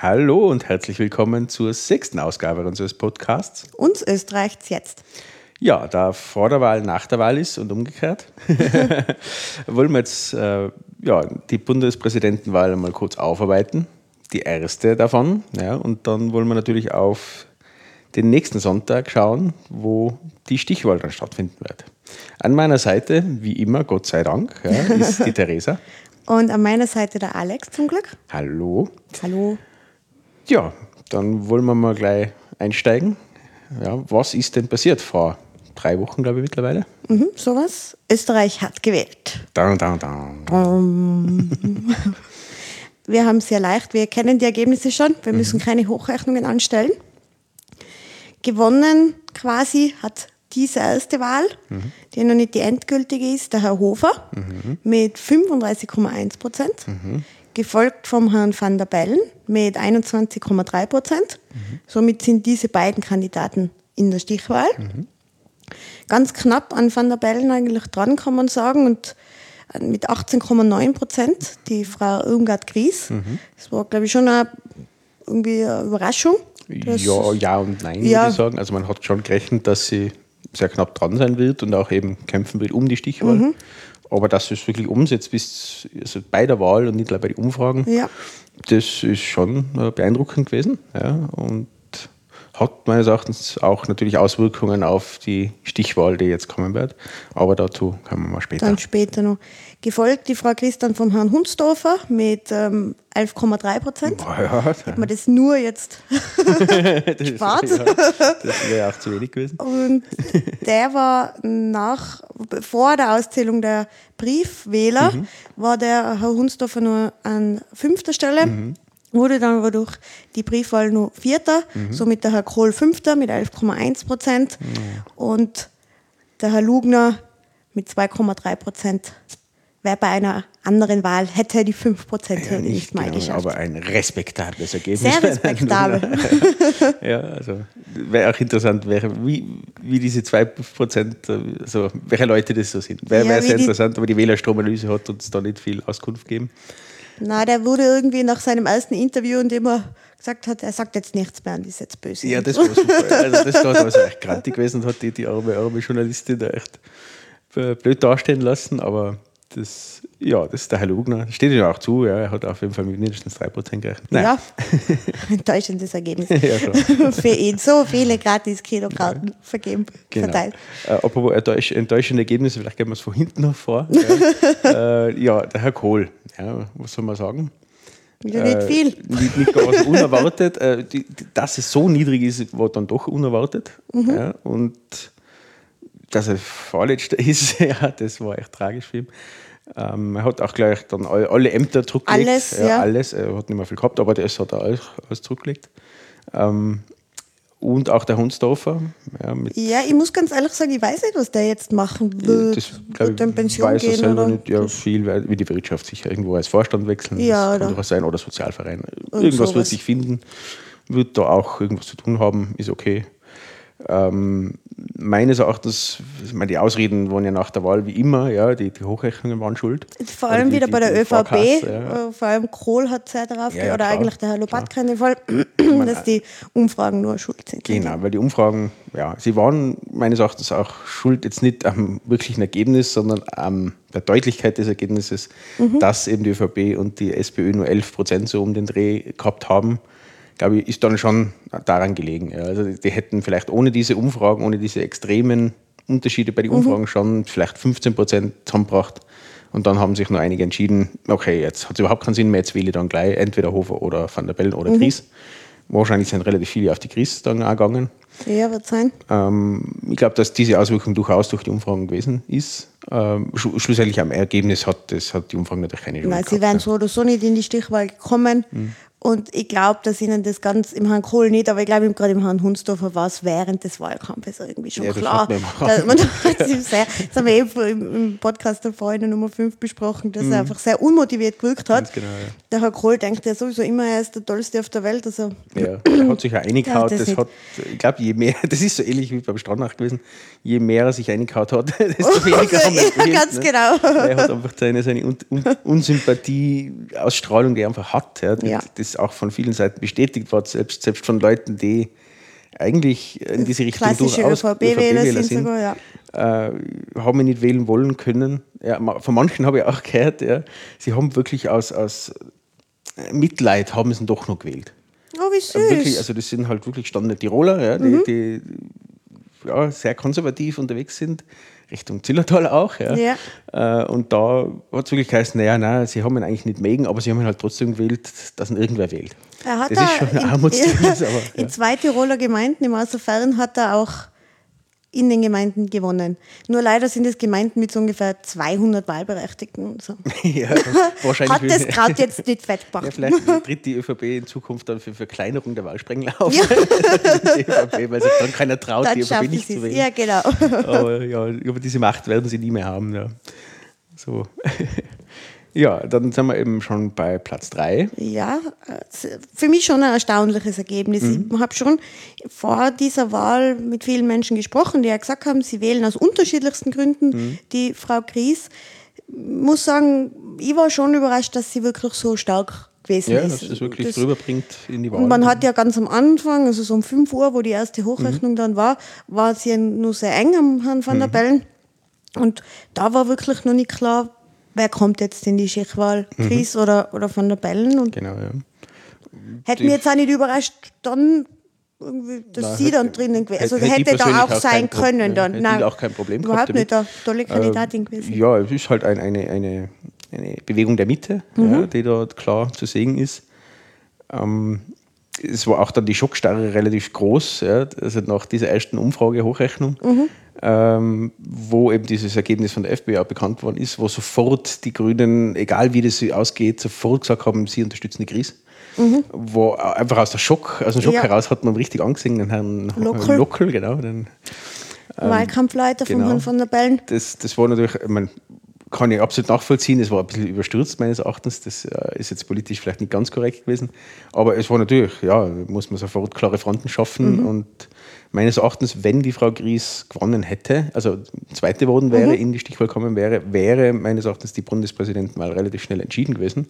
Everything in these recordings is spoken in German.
Hallo und herzlich willkommen zur sechsten Ausgabe unseres Podcasts. Uns Österreichs jetzt. Ja, da vor der Wahl nach der Wahl ist und umgekehrt, wollen wir jetzt äh, ja, die Bundespräsidentenwahl mal kurz aufarbeiten. Die erste davon. Ja, und dann wollen wir natürlich auf den nächsten Sonntag schauen, wo die Stichwahl dann stattfinden wird. An meiner Seite, wie immer, Gott sei Dank, ja, ist die Theresa. Und an meiner Seite der Alex zum Glück. Hallo. Hallo. Ja, dann wollen wir mal gleich einsteigen. Ja, was ist denn passiert vor drei Wochen, glaube ich, mittlerweile? Mhm, sowas. Österreich hat gewählt. Down, down, down. Um, wir haben es sehr leicht. Wir kennen die Ergebnisse schon. Wir müssen keine Hochrechnungen anstellen. Gewonnen quasi hat diese erste Wahl, die noch nicht die endgültige ist, der Herr Hofer mit 35,1 Prozent, gefolgt vom Herrn van der Bellen mit 21,3 Prozent. Somit sind diese beiden Kandidaten in der Stichwahl. Ganz knapp an van der Bellen eigentlich dran, kann man sagen. Und mit 18,9 Prozent die Frau Irmgard Gries. Das war, glaube ich, schon eine, irgendwie eine Überraschung. Ja, ja und nein, Ja. würde ich sagen. Also man hat schon gerechnet, dass sie sehr knapp dran sein wird und auch eben kämpfen wird um die Stichwahl. Aber dass es wirklich umsetzt bis also bei der Wahl und nicht gleich bei den Umfragen, Ja. das ist schon äh, beeindruckend gewesen. Ja, und hat meines Erachtens auch natürlich Auswirkungen auf die Stichwahl, die jetzt kommen wird. Aber dazu kommen wir mal später. Dann später noch. Gefolgt die Frau Christian vom Herrn Hunsdorfer mit ähm, 11,3 Prozent. Ja, Hätte man das nur jetzt das, Spart. ja, das wäre auch zu wenig gewesen. Und der war nach, vor der Auszählung der Briefwähler, war der Herr Hunsdorfer nur an fünfter Stelle, wurde dann aber durch die Briefwahl nur vierter, somit der Herr Kohl fünfter mit 11,1 Prozent und der Herr Lugner mit 2,3 Prozent. Wer bei einer anderen Wahl hätte die 5 Prozent Ja, nicht, mal genau, geschafft. aber ein respektables Ergebnis. Sehr respektabel. ja, also wäre auch interessant, wäre, wie, wie diese 2%, also welche Leute das so sind. Wäre Ja, sehr interessant, aber die Wählerstromanalyse hat uns da nicht viel Auskunft gegeben. Na, der wurde irgendwie nach seinem ersten Interview, in dem er gesagt hat, er sagt jetzt nichts mehr und ist jetzt böse. Ja, das war super. Also das da war so echt grantig gewesen und hat die, die arme, arme Journalistin da echt äh, blöd dastehen lassen, aber das, ja, das ist der Herr Lugner. Steht ihm auch zu, ja, er hat auf jeden Fall mit mindestens 3% gerechnet. Nein. Ja, enttäuschendes Ergebnis. Ja. Für ihn so viele gratis Kinokarten vergeben, Genau. verteilt. Äh, apropos enttäusch, enttäuschende Ergebnisse, vielleicht gehen wir es von hinten noch vor. Ja, äh, ja der Herr Kohl, ja, was soll man sagen? Ja, nicht Äh, viel. Nicht, nicht ganz unerwartet. Äh, die, die, dass es so niedrig ist, war dann doch unerwartet. Mhm. Ja, und dass er Vorletzter ist, ja, das war echt tragisch für ihn. Ähm, er hat auch gleich dann alle, Ämter zurückgelegt. Alles, ja. Alles. Er hat nicht mehr viel gehabt, aber das hat er alles, alles zurückgelegt. Ähm, und auch der Hunsdorfer. Ja, Ja, ich muss ganz ehrlich sagen, ich weiß nicht, was der jetzt machen wird. das wird in ich, Pension weiß er gehen selber oder? nicht. Ja, viel, wie die Wirtschaft sicher irgendwo als Vorstand wechseln. Ja, das oder- kann durchaus sein. Oder Sozialverein. Irgendwas wird sich finden, wird da auch irgendwas zu tun haben, ist okay. Ähm, meines Erachtens, ich meine, die Ausreden waren ja nach der Wahl wie immer, ja, die, die Hochrechnungen waren schuld. Vor allem die- wieder die- bei der ÖVP, ja. äh, vor allem Kohl hat sehr darauf, Ja, ja, oder klar, eigentlich der Herr Lopatka in dem Fall, dass die Umfragen nur schuld sind. Genau, weil die Umfragen, ja, sie waren meines Erachtens auch schuld jetzt nicht am wirklichen Ergebnis, sondern an der Deutlichkeit des Ergebnisses, dass eben die ÖVP und die SPÖ nur 11 Prozent so um den Dreh gehabt haben. Glaube ich, ist dann schon daran gelegen. Ja. Also die hätten vielleicht ohne diese Umfragen, ohne diese extremen Unterschiede bei den Umfragen schon vielleicht 15 Prozent zusammengebracht. Und dann haben sich nur einige entschieden, okay, jetzt hat es überhaupt keinen Sinn mehr, jetzt wähle ich dann gleich entweder Hofer oder Van der Bellen oder Gries. Wahrscheinlich sind relativ viele auf die Gries dann auch gegangen. Ja, wird sein. Ähm, ich glaube, dass diese Auswirkung durchaus durch die Umfragen gewesen ist. Ähm, schlu schlussendlich am Ergebnis hat, das, hat die Umfragen natürlich keine Schuld Nein, sie wären ja. so oder so nicht in die Stichwahl gekommen. Und ich glaube, dass ihnen das ganz im Herrn Kohl nicht, aber ich glaube, gerade im Herrn Hunsdorfer war es während des Wahlkampfes irgendwie schon Ja, klar. man man, das, ist sehr, das haben wir eben im, im Podcast der Nummer 5 besprochen, dass er einfach sehr unmotiviert gewirkt hat. Mhm. Genau, ja. Der Herr Kohl denkt ja sowieso immer, er ist der Tollste auf der Welt. Also, Ja, er hat sich ja eingehaut. Das das hat, ich glaube, je mehr, das ist so ähnlich wie beim Strandach gewesen, je mehr er sich eingehaut hat, desto weniger haben wir ja, ganz ne? genau. Er hat einfach seine, seine Un Un Unsympathie, Ausstrahlung, die er einfach hat. Ja. Das auch von vielen Seiten bestätigt wird, selbst, selbst von Leuten, die eigentlich in diese Richtung Klassische durchaus ÖVP-Wähler ÖVP-Wähler sind sogar, ja. äh, haben wir nicht wählen wollen können. Ja, von manchen habe ich auch gehört, ja, sie haben wirklich aus, aus Mitleid haben sie doch noch gewählt. Oh, wie süß. Wirklich, also das sind halt wirklich standende Tiroler, ja, die, die ja, sehr konservativ unterwegs sind, Richtung Zillertal auch. Ja. Äh, und da hat es wirklich geheißen, naja, nein, sie haben ihn eigentlich nicht mögen, aber sie haben ihn halt trotzdem gewählt, dass ihn irgendwer wählt. Er hat das da ist schon ein in, Armutszeugnis, aber in ja. zwei Tiroler Gemeinden im Außerfern hat er auch in den Gemeinden gewonnen. Nur leider sind es Gemeinden mit so ungefähr 200 Wahlberechtigten und so. ja, wahrscheinlich Hat das gerade jetzt nicht fett Ja, gemacht. vielleicht tritt die ÖVP in Zukunft dann für Verkleinerung der Wahlsprengel auf. Ja. ÖVP, weil sich dann keiner traut, Dann die ÖVP nicht zu wählen. Ja, genau. Aber ja, über diese Macht werden sie nie mehr haben. Ja, so. Ja dann sind wir eben schon bei Platz 3. Ja, für mich schon ein erstaunliches Ergebnis. Mhm. Ich habe schon vor dieser Wahl mit vielen Menschen gesprochen, die ja gesagt haben, sie wählen aus unterschiedlichsten Gründen Mhm. die Frau Gries. Ich muss sagen, ich war schon überrascht, dass sie wirklich so stark gewesen Ja, ist. dass es wirklich Das- rüberbringt in die Wahl. Und man hat ja ganz am Anfang, also so um 5 Uhr, wo die erste Mhm. Hochrechnung dann war, war sie ja nur sehr eng am Herrn van der Mhm. Bellen. Und da war wirklich noch nicht klar, wer kommt jetzt in die Schichwahl, Gries oder, oder van der Bellen. Und Genau, ja. hätte mich jetzt auch nicht überrascht, dann irgendwie, dass Nein, sie dann drinnen gewesen Also hätte- hätte da auch auch sein können dann. hätte ich auch kein Problem gehabt Überhaupt nicht, eine tolle Kandidatin gewesen. Ja, es ist halt ein, eine, eine, eine Bewegung der Mitte, Mhm. ja, die dort klar zu sehen ist. Ähm, es war auch dann die Schockstarre relativ groß, ja, also nach dieser ersten Umfrage, Hochrechnung, Mhm. ähm, wo eben dieses Ergebnis von der FPÖ auch bekannt worden ist, wo sofort die Grünen, egal wie das ausgeht, sofort gesagt haben, sie unterstützen die Krise. Wo einfach aus der Schock, aus dem Schock Mhm. Ja. heraus hat man richtig angesehen, den Herrn Lockel. Lockel genau, den, Wahlkampfleiter genau. von Herrn van der Bellen. das, das war natürlich, ich mein, kann ich absolut nachvollziehen, es war ein bisschen überstürzt meines Erachtens, das äh, ist jetzt politisch vielleicht nicht ganz korrekt gewesen, aber es war natürlich, ja, muss man sofort klare Fronten schaffen. Und meines Erachtens, wenn die Frau Gries gewonnen hätte, also zweite geworden wäre, in die Stichwahl gekommen wäre, wäre meines Erachtens die Bundespräsidentenwahl relativ schnell entschieden gewesen.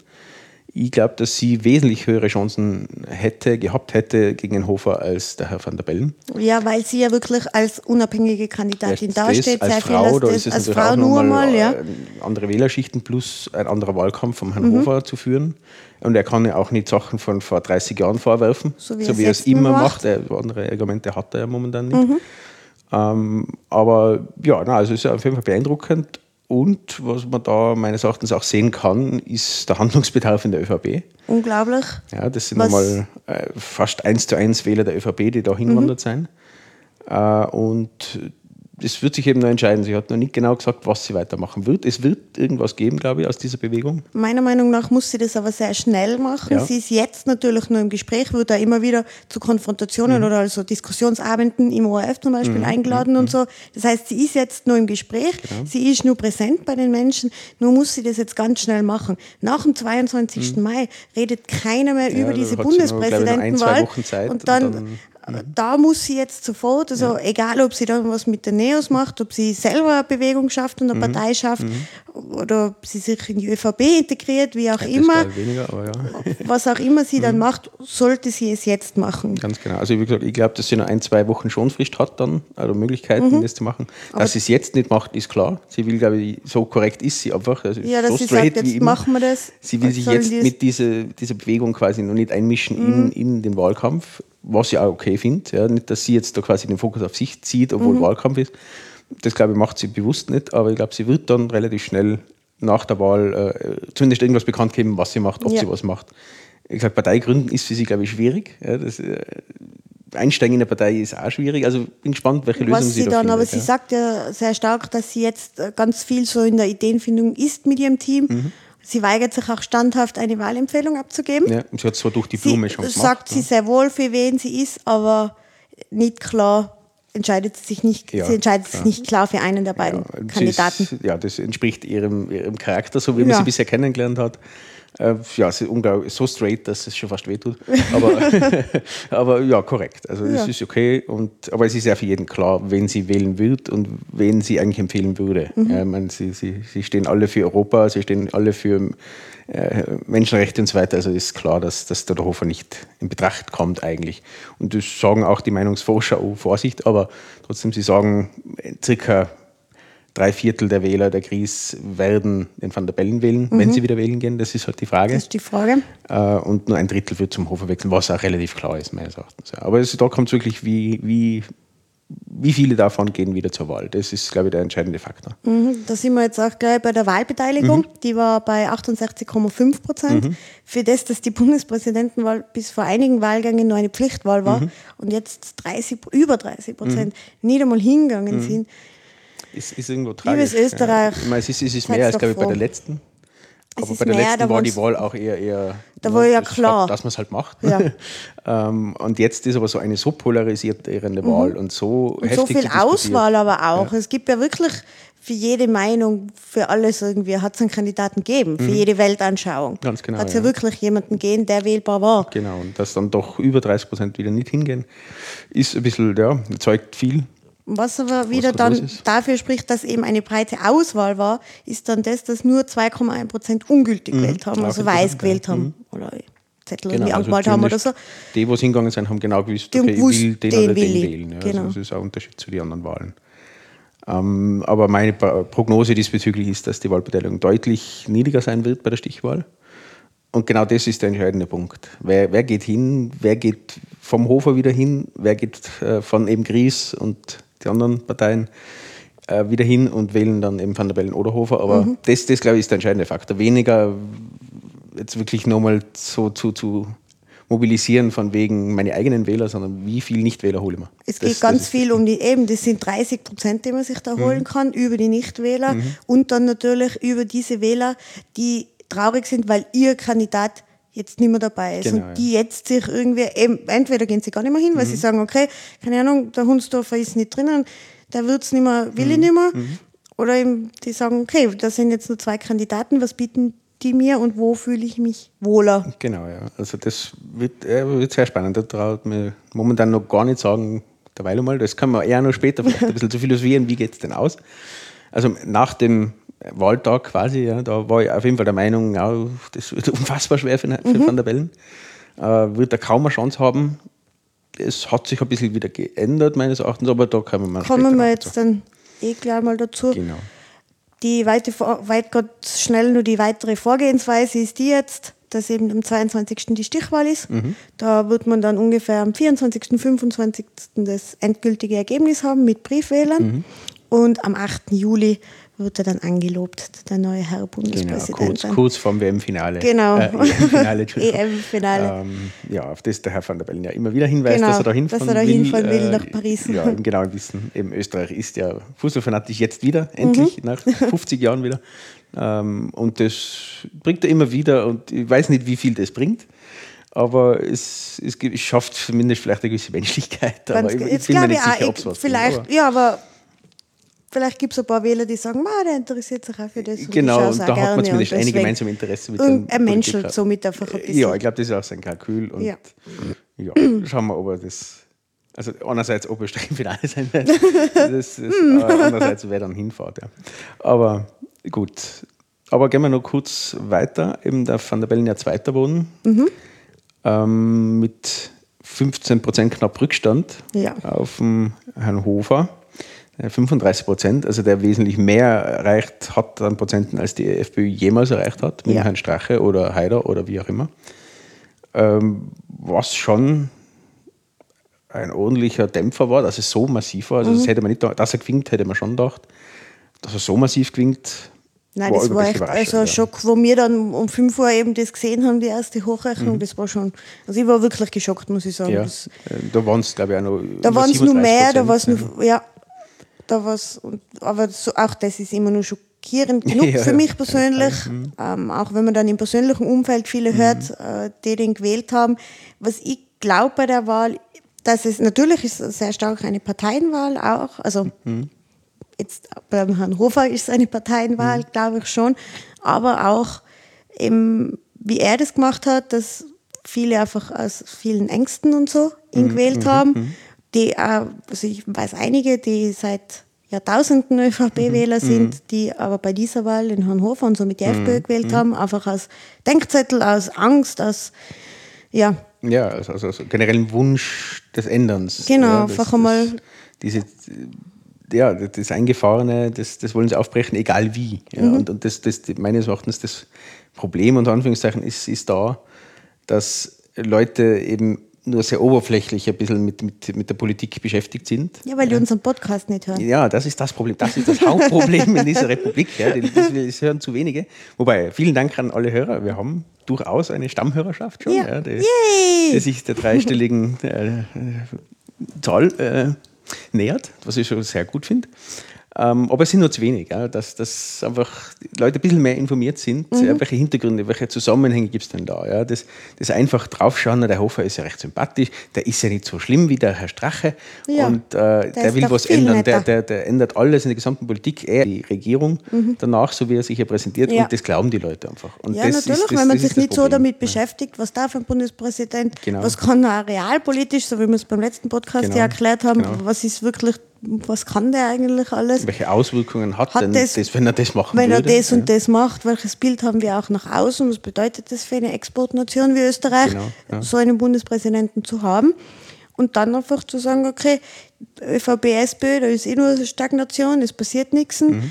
Ich glaube, dass sie wesentlich höhere Chancen hätte, gehabt hätte gegen den Hofer als der Herr van der Bellen. Ja, weil sie ja wirklich als unabhängige Kandidatin Das dasteht. als Frau, da ist es natürlich Frau auch nur mal, ja. äh, andere Wählerschichten plus ein anderer Wahlkampf vom Mhm. Herrn Hofer zu führen. Und er kann ja auch nicht Sachen von vor 30 Jahren vorwerfen, So wie so er wie er es immer macht. macht. Er, andere Argumente hat er ja momentan nicht. Mhm. Ähm, aber ja, na, also es ist ja auf jeden Fall beeindruckend. Und was man da meines Erachtens auch sehen kann, ist der Handlungsbedarf in der ÖVP. Unglaublich. Ja, das sind nochmal äh, fast eins zu eins Wähler der ÖVP, die da hingewandert Mhm. sind. Äh, und das wird sich eben noch entscheiden. Sie hat noch nicht genau gesagt, was sie weitermachen wird. Es wird irgendwas geben, glaube ich, aus dieser Bewegung. Meiner Meinung nach muss sie das aber sehr schnell machen. Ja. Sie ist jetzt natürlich nur im Gespräch, wird da immer wieder zu Konfrontationen oder also Diskussionsabenden im ORF zum Beispiel eingeladen und so. Das heißt, sie ist jetzt nur im Gespräch, sie ist nur präsent bei den Menschen, nur muss sie das jetzt ganz schnell machen. Nach dem 22. Mai redet keiner mehr über da diese ein, Bundespräsidentenwahl. Zeit und dann, und dann- da muss sie jetzt sofort, also egal ob sie dann was mit den Neos macht, ob sie selber eine Bewegung schafft und eine Mhm. Partei schafft oder ob sie sich in die ÖVP integriert, wie auch Das immer, weniger, aber ja. was auch immer sie Mhm. dann macht, sollte sie es jetzt machen. Ganz genau. Also wie gesagt, ich glaube, dass sie noch ein, zwei Wochen Schonfrist hat dann, oder Möglichkeiten, Mhm. das zu machen. Dass sie es jetzt nicht macht, ist klar. Sie will, glaube ich, so korrekt ist sie einfach. Also Ja, dass so sie sagt, jetzt machen wir das. Sie will sich jetzt Mhm. mit dieser, dieser Bewegung quasi noch nicht einmischen in, in den Wahlkampf, was ich auch okay finde. Ja, nicht, dass sie jetzt da quasi den Fokus auf sich zieht, obwohl Mhm. Wahlkampf ist. Das, glaube ich, macht sie bewusst nicht, aber ich glaube, sie wird dann relativ schnell nach der Wahl äh, zumindest irgendwas bekannt geben, was sie macht, ob Ja. sie was macht. Ich gesagt, Parteigründen ist für sie, glaube ich, schwierig. Ja, das, äh, Einsteigen in eine Partei ist auch schwierig. Also bin gespannt, welche Lösung Was sie sie da dann, findet. aber ja. sie sagt ja sehr stark, dass sie jetzt äh, ganz viel so in der Ideenfindung ist mit ihrem Team. Mhm. Sie weigert sich auch standhaft, eine Wahlempfehlung abzugeben. ja, und sie hat zwar durch die Sie Blume schon gemacht. sagt sie sehr wohl, für wen sie ist, aber nicht klar entscheidet sie sich nicht, Ja, sie entscheidet sich klar. nicht klar für einen der beiden Ja, sie Kandidaten. Ist, ja, das entspricht ihrem, ihrem Charakter, so wie man sie bisher kennengelernt hat. Äh, ja, es ist unglaublich, so straight, dass es schon fast wehtut. Aber, aber ja, korrekt. Also es ist okay. Und, aber es ist ja für jeden klar, wen sie wählen wird und wen sie eigentlich empfehlen würde. Mhm. Ja, ich meine, sie, sie, sie stehen alle für Europa, sie stehen alle für äh, Menschenrechte und so weiter. Also ist klar, dass, dass der Hofer nicht in Betracht kommt eigentlich. Und das sagen auch die Meinungsforscher, oh, Vorsicht, aber trotzdem, sie sagen, circa drei Viertel der Wähler der Gries werden den Van der Bellen wählen, mhm. wenn sie wieder wählen gehen. Das ist halt die Frage. Das ist die Frage. Äh, und nur ein Drittel wird zum Hofer wechseln, was auch relativ klar ist, meines Erachtens. Aber es, da kommt es wirklich, wie, wie, wie viele davon gehen wieder zur Wahl. Das ist, glaube ich, der entscheidende Faktor. Mhm, da sind wir jetzt auch gleich bei der Wahlbeteiligung. Mhm. Die war bei 68,5 Prozent. Mhm. Für das, dass die Bundespräsidentenwahl bis vor einigen Wahlgängen nur eine Pflichtwahl war mhm. und jetzt 30, über 30 Prozent mhm. nicht einmal hingegangen sind, ist, ist irgendwo tragisch. Liebes Österreich. Ja. Ich meine, es ist, es ist mehr als, glaube ich, bei der letzten. aber bei der mehr, letzten war die Wahl auch eher. eher da war ja klar. dass man es halt macht. Ja. ähm, und jetzt ist aber so eine so polarisierte Wahl mhm. und so und heftig. So viel Auswahl aber auch. Ja. Es gibt ja wirklich für jede Meinung, für alles irgendwie, hat es einen Kandidaten gegeben, für mhm. jede Weltanschauung. Ganz genau. Hat es ja, ja, wirklich jemanden gegeben, der wählbar war. Genau, und dass dann doch über 30 Prozent wieder nicht hingehen, ist ein bisschen, ja, zeugt viel was aber wieder dann dafür spricht, dass eben eine breite Auswahl war, ist dann das, dass nur 2,1 Prozent ungültig mhm. gewählt haben, also weiß gewählt haben. Mhm. Oder Zettel genau, irgendwie also angewählt haben oder so. Die, die hingegangen sind, haben genau gewusst, okay, ich will den, den oder den wählen. Ja, genau. also das ist auch ein Unterschied zu den anderen Wahlen. Ähm, aber meine Prognose diesbezüglich ist, dass die Wahlbeteiligung deutlich niedriger sein wird bei der Stichwahl. Und genau das ist der entscheidende Punkt. Wer, wer geht hin? Wer geht vom Hofer wieder hin? Wer geht äh, von eben Gries und die anderen Parteien äh, wieder hin und wählen dann eben Van der Bellen oder Hofer. Aber mhm. das, das glaube ich, ist der entscheidende Faktor. Weniger jetzt wirklich nochmal so zu, zu mobilisieren von wegen meine eigenen Wähler, sondern wie viel Nichtwähler hole ich mir. Es geht das, ganz das viel um die, eben, das sind 30 Prozent, die man sich da mhm. holen kann, über die Nichtwähler mhm. und dann natürlich über diese Wähler, die traurig sind, weil ihr Kandidat jetzt nicht mehr dabei ist. Genau, und die jetzt sich irgendwie, eben, entweder gehen sie gar nicht mehr hin, weil mhm. sie sagen, okay, keine Ahnung, der Hunsdorfer ist nicht drinnen, der wird es nicht mehr, will mhm. ich nicht mehr. Mhm. Oder eben, die sagen, okay, da sind jetzt nur zwei Kandidaten, was bieten die mir und wo fühle ich mich wohler? Genau, ja. Also das wird, äh, wird sehr spannend. Da traut mir momentan noch gar nicht sagen, derweil einmal, das kann man eher noch später vielleicht ein bisschen zu philosophieren, wie geht es denn aus? Also nach dem Wahltag quasi, ja, da war ich auf jeden Fall der Meinung, ja, das wird unfassbar schwer für, für mhm. Van der Bellen. Äh, wird er kaum eine Chance haben. Es hat sich ein bisschen wieder geändert, meines Erachtens, aber da kommen wir Kommen wir jetzt dann eh gleich mal dazu. Genau. Die weite, weit Gott schnell nur die weitere Vorgehensweise ist die jetzt, dass eben am 22. die Stichwahl ist. Mhm. Da wird man dann ungefähr am 24., 25. das endgültige Ergebnis haben mit Briefwählern. Mhm. Und am 8. Juli wird er dann angelobt, der neue Herr Bundespräsident. Genau, kurz, kurz vorm WM-Finale. Genau. Äh, EM-Finale, EM-Finale. Ähm, ja, auf das der Herr van der Bellen ja immer wieder hinweist, genau, dass er da hinfahren, dass er da hinfahren will, will äh, nach Paris. Ja, im genauen Wissen, eben Österreich ist ja fußballfanatisch jetzt wieder, endlich, mhm. nach 50 Jahren wieder. Ähm, und das bringt er immer wieder und ich weiß nicht, wie viel das bringt aber es, es, schafft zumindest vielleicht eine gewisse Menschlichkeit. Aber ich, ich bin mir nicht sicher, ob es was Vielleicht, bringt, ja, aber vielleicht gibt es ein paar Wähler, die sagen, der interessiert sich auch für das. Genau, und da hat man zumindest ein gemeinsames Interesse mit dem Er menschelt somit einfach ein bisschen. Ja, ich glaube, das ist auch sein Kalkül. Und ja. ja, schauen wir, ob er das. Also einerseits, ob er im Finale sein wird, das, das, andererseits, wer dann hinfährt. Ja. Aber gut. Aber gehen wir noch kurz weiter. Eben der Van der Bellen ja Zweiter wurden. Mhm. Ähm, mit 15 Prozent knapp Rückstand ja. auf dem Herrn Hofer. 35 Prozent, also der wesentlich mehr erreicht hat an Prozenten, als die FPÖ jemals erreicht hat, mit ja. Herrn Strache oder Haider oder wie auch immer. Ähm, was schon ein ordentlicher Dämpfer war, dass es so massiv war. Also mhm. das hätte man nicht, dass er gewinkt, hätte man schon gedacht. Dass er so massiv gewinnt, Nein, war das war echt also ein Schock, wo wir dann um 5 Uhr eben das gesehen haben, die erste Hochrechnung. Mhm. Das war schon, also ich war wirklich geschockt, muss ich sagen. Ja. Das, äh, da waren es, glaube ich, auch noch. Da waren es nur mehr, da war es nur, ja, da was, und, aber so, auch das ist immer nur schockierend genug ja, für mich persönlich, mhm. ähm, auch wenn man dann im persönlichen Umfeld viele mhm. hört, äh, die den gewählt haben. Was ich glaube bei der Wahl, dass es natürlich ist sehr stark eine Parteienwahl auch, also mhm. jetzt beim Herrn Hofer ist es eine Parteienwahl, glaube ich schon, aber auch eben wie er das gemacht hat, dass viele einfach aus vielen Ängsten und so ihn gewählt haben. Mhm. Die auch, also ich weiß einige, die seit Jahrtausenden ÖVP-Wähler mhm. sind, die aber bei dieser Wahl in Hannover und so mit der FPÖ gewählt haben, einfach aus Denkzettel, aus Angst, aus ja. Ja, also, also, also generellen Wunsch des Änderns. Genau, ja, das, einfach einmal. Diese, ja, das Eingefahrene, das, das wollen sie aufbrechen, egal wie. Ja, mhm. Und, und das, das meines Erachtens das Problem unter Anführungszeichen ist, ist da, dass Leute eben nur sehr oberflächlich ein bisschen mit, mit, mit der Politik beschäftigt sind. Ja, weil die unseren Podcast nicht hören. Ja, das ist das Problem. Das ist das Hauptproblem in dieser Republik. Ja, das, das hören zu wenige. Wobei, vielen Dank an alle Hörer. Wir haben durchaus eine Stammhörerschaft schon, ja. Ja, die, die, sich der dreistelligen äh, Zahl äh, nähert, was ich schon sehr gut finde. Ähm, aber es sind nur zu wenig, dass, dass einfach Leute ein bisschen mehr informiert sind, mhm. welche Hintergründe, welche Zusammenhänge gibt es denn da. Ja. Das, das einfach draufschauen, der Hofer ist ja recht sympathisch, der ist ja nicht so schlimm wie der Herr Strache ja, und äh, der, der will was ändern, der, der, der, ändert alles in der gesamten Politik, er die Regierung mhm. danach, so wie er sich ja präsentiert ja. und das glauben die Leute einfach. Und ja, natürlich, ist, das, wenn man sich nicht Problem. so damit beschäftigt, was darf ein Bundespräsident, genau. was kann er realpolitisch, so wie wir es beim letzten Podcast genau. ja erklärt haben, genau. was ist wirklich was kann der eigentlich alles? Welche Auswirkungen hat, hat denn das, das, wenn er das machen Wenn würde? er das ja. und das macht, welches Bild haben wir auch nach außen? Was bedeutet das für eine Exportnation wie Österreich, genau, ja. so einen Bundespräsidenten zu haben? Und dann einfach zu sagen, okay, ÖVP, SPÖ, da ist eh nur Stagnation, es passiert nichts. Mhm.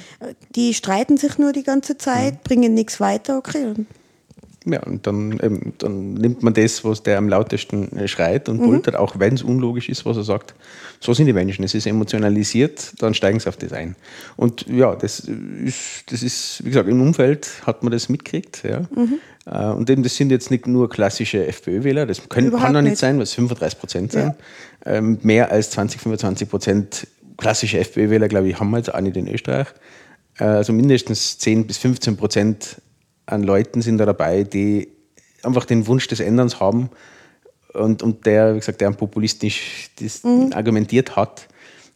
Die streiten sich nur die ganze Zeit, mhm. bringen nichts weiter, okay. Ja, und dann, ähm, dann nimmt man das, was der am lautesten äh, schreit und poltert, mhm. auch wenn es unlogisch ist, was er sagt. So sind die Menschen. Es ist emotionalisiert, dann steigen sie auf das ein. Und ja, das ist, das ist wie gesagt, im Umfeld hat man das mitgekriegt. Ja. Mhm. Äh, und eben, das sind jetzt nicht nur klassische FPÖ-Wähler, das können, kann doch nicht, nicht sein, was 35 Prozent sein. Ja. Ähm, mehr als 20, 25 Prozent klassische FPÖ-Wähler, glaube ich, haben wir jetzt auch nicht in Österreich. Äh, also mindestens 10 bis 15 Prozent an Leuten sind da dabei, die einfach den Wunsch des Änderns haben und, und der, wie gesagt, der populistisch das mhm. argumentiert hat,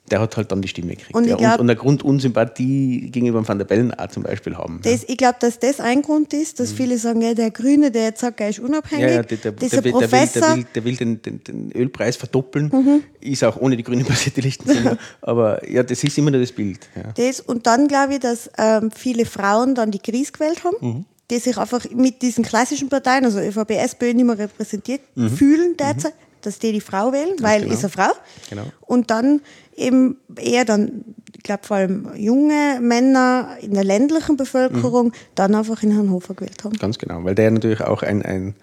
der hat halt dann die Stimme gekriegt. Und, ja, glaub, und, und eine Grundunsympathie gegenüber Van der Bellen auch zum Beispiel haben. Das, ja. Ich glaube, dass das ein Grund ist, dass mhm. viele sagen, ja, der Grüne, der jetzt sagt, er ist unabhängig. Ja, ja der, der, der, will, der, will, der, will, der will den, den, den Ölpreis verdoppeln, mhm. ist auch ohne die grüne basierte Lichtenstein. aber ja, das ist immer nur das Bild. Das, und dann glaube ich, dass ähm, viele Frauen dann die Krise gewählt haben. Mhm die sich einfach mit diesen klassischen Parteien, also ÖVP, SPÖ, nicht mehr repräsentiert mhm. fühlen derzeit, mhm. dass die die Frau wählen, Ganz weil genau. ist eine Frau. Genau. Und dann eben eher dann, ich glaube vor allem junge Männer in der ländlichen Bevölkerung mhm. dann einfach in Hannover gewählt haben. Ganz genau, weil der natürlich auch ein, ein,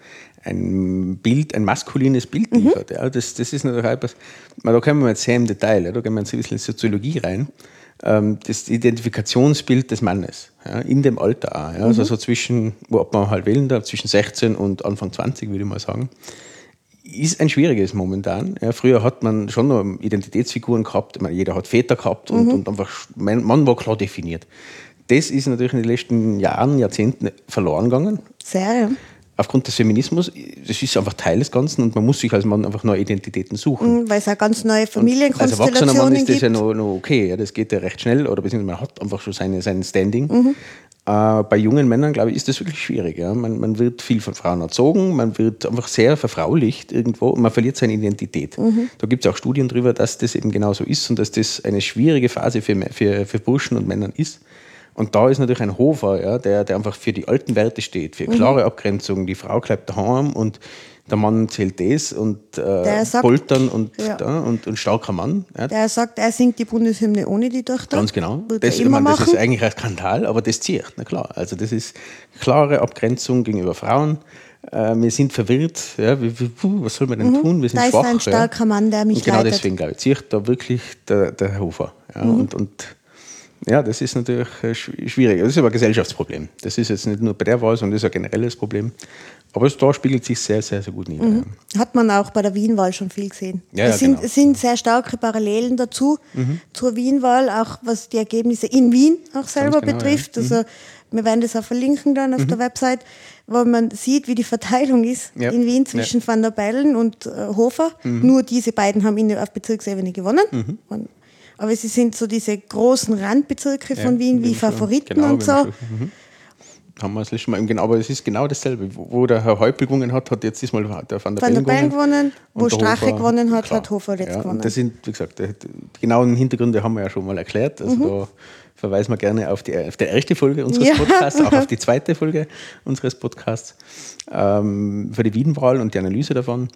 ein Bild, ein maskulines Bild mhm. liefert. Ja. Das, das ist natürlich etwas, da kommen wir jetzt sehr im Detail, da gehen wir jetzt ein bisschen in Soziologie rein. Ähm, das Identifikationsbild des Mannes, ja, in dem Alter auch. Ja, also mhm. so zwischen, wo man halt wählen darf, zwischen 16 und Anfang 20, würde ich mal sagen, ist ein schwieriges momentan. Ja, früher hat man schon noch Identitätsfiguren gehabt, meine, jeder hat Väter gehabt und, mhm. und einfach, man war klar definiert. Das ist natürlich in den letzten Jahren, Jahrzehnten verloren gegangen. Sehr, aufgrund des Feminismus, das ist einfach Teil des Ganzen und man muss sich als Mann einfach neue Identitäten suchen. Mhm, weil es auch ganz neue Familienkonstellationen gibt. Als erwachsener Mann ist das ja noch, noch okay, ja, das geht ja recht schnell oder beziehungsweise man hat einfach schon seine, sein Standing. Mhm. Äh, bei jungen Männern, glaube ich, ist das wirklich schwierig. Ja. Man, man, wird viel von Frauen erzogen, man wird einfach sehr verfraulicht irgendwo und man verliert seine Identität. Mhm. Da gibt es auch Studien darüber, dass das eben genauso ist und dass das eine schwierige Phase für, für, für Burschen und Männern ist. Und da ist natürlich ein Hofer, ja, der, der einfach für die alten Werte steht, für klare mhm. Abgrenzung. Die Frau bleibt daheim und der Mann zählt das und äh, sagt, Poltern und, ja. da, und, und starker Mann. Ja. Der sagt, er singt die Bundeshymne ohne die Tochter. Ganz genau. Das, meine, das ist eigentlich ein Skandal, aber das zieht, na klar. Also das ist klare Abgrenzung gegenüber Frauen. Äh, wir sind verwirrt. Ja, wie, wie, was soll man denn mhm. tun? Wir sind da schwach. ist ein starker. Mann, der mich und Genau leitet. deswegen, glaube ich, zieht da wirklich der, der Hofer. Mhm. und, und ja, das ist natürlich äh, schwierig. Das ist aber ein Gesellschaftsproblem. Das ist jetzt nicht nur bei der Wahl, sondern das ist ein generelles Problem. Aber es, da spiegelt sich sehr, sehr, sehr gut nieder. Mhm. Hat man auch bei der Wienwahl schon viel gesehen. Ja, es, sind, genau. es sind sehr starke Parallelen dazu, mhm. zur Wienwahl, auch was die Ergebnisse in Wien auch selber genau, betrifft. Ja. Mhm. Also wir werden das auch verlinken dann auf mhm. der Website, wo man sieht, wie die Verteilung ist ja. in Wien zwischen ja. Van der Bellen und äh, Hofer. Mhm. Nur diese beiden haben in, auf Bezirksebene gewonnen. Mhm. Aber sie sind so diese großen Randbezirke von ja, Wien wie Favoriten genau, und so. Mhm. haben wir das letzte Mal. Genau, aber es ist genau dasselbe. Wo, der Herr Heupel gewonnen hat, hat jetzt diesmal der Van der Van der Bellen gewonnen, wo Strache Hofer- gewonnen hat, klar. hat Hofer jetzt ja, gewonnen. Das sind, wie gesagt, die, genauen Hintergründe haben wir ja schon mal erklärt. Also da verweisen wir gerne auf die, auf die erste Folge unseres Ja. Podcasts, auch auf die zweite Folge unseres Podcasts ähm, für die Wien-Wahl und die Analyse davon.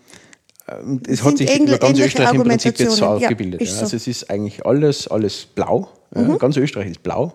Ähm, Es hat sich über ganz Österreich im Prinzip jetzt so Argumentationen. Ja, Ja, so. Also es ist eigentlich alles, alles blau. Ja, Ganz Österreich ist blau.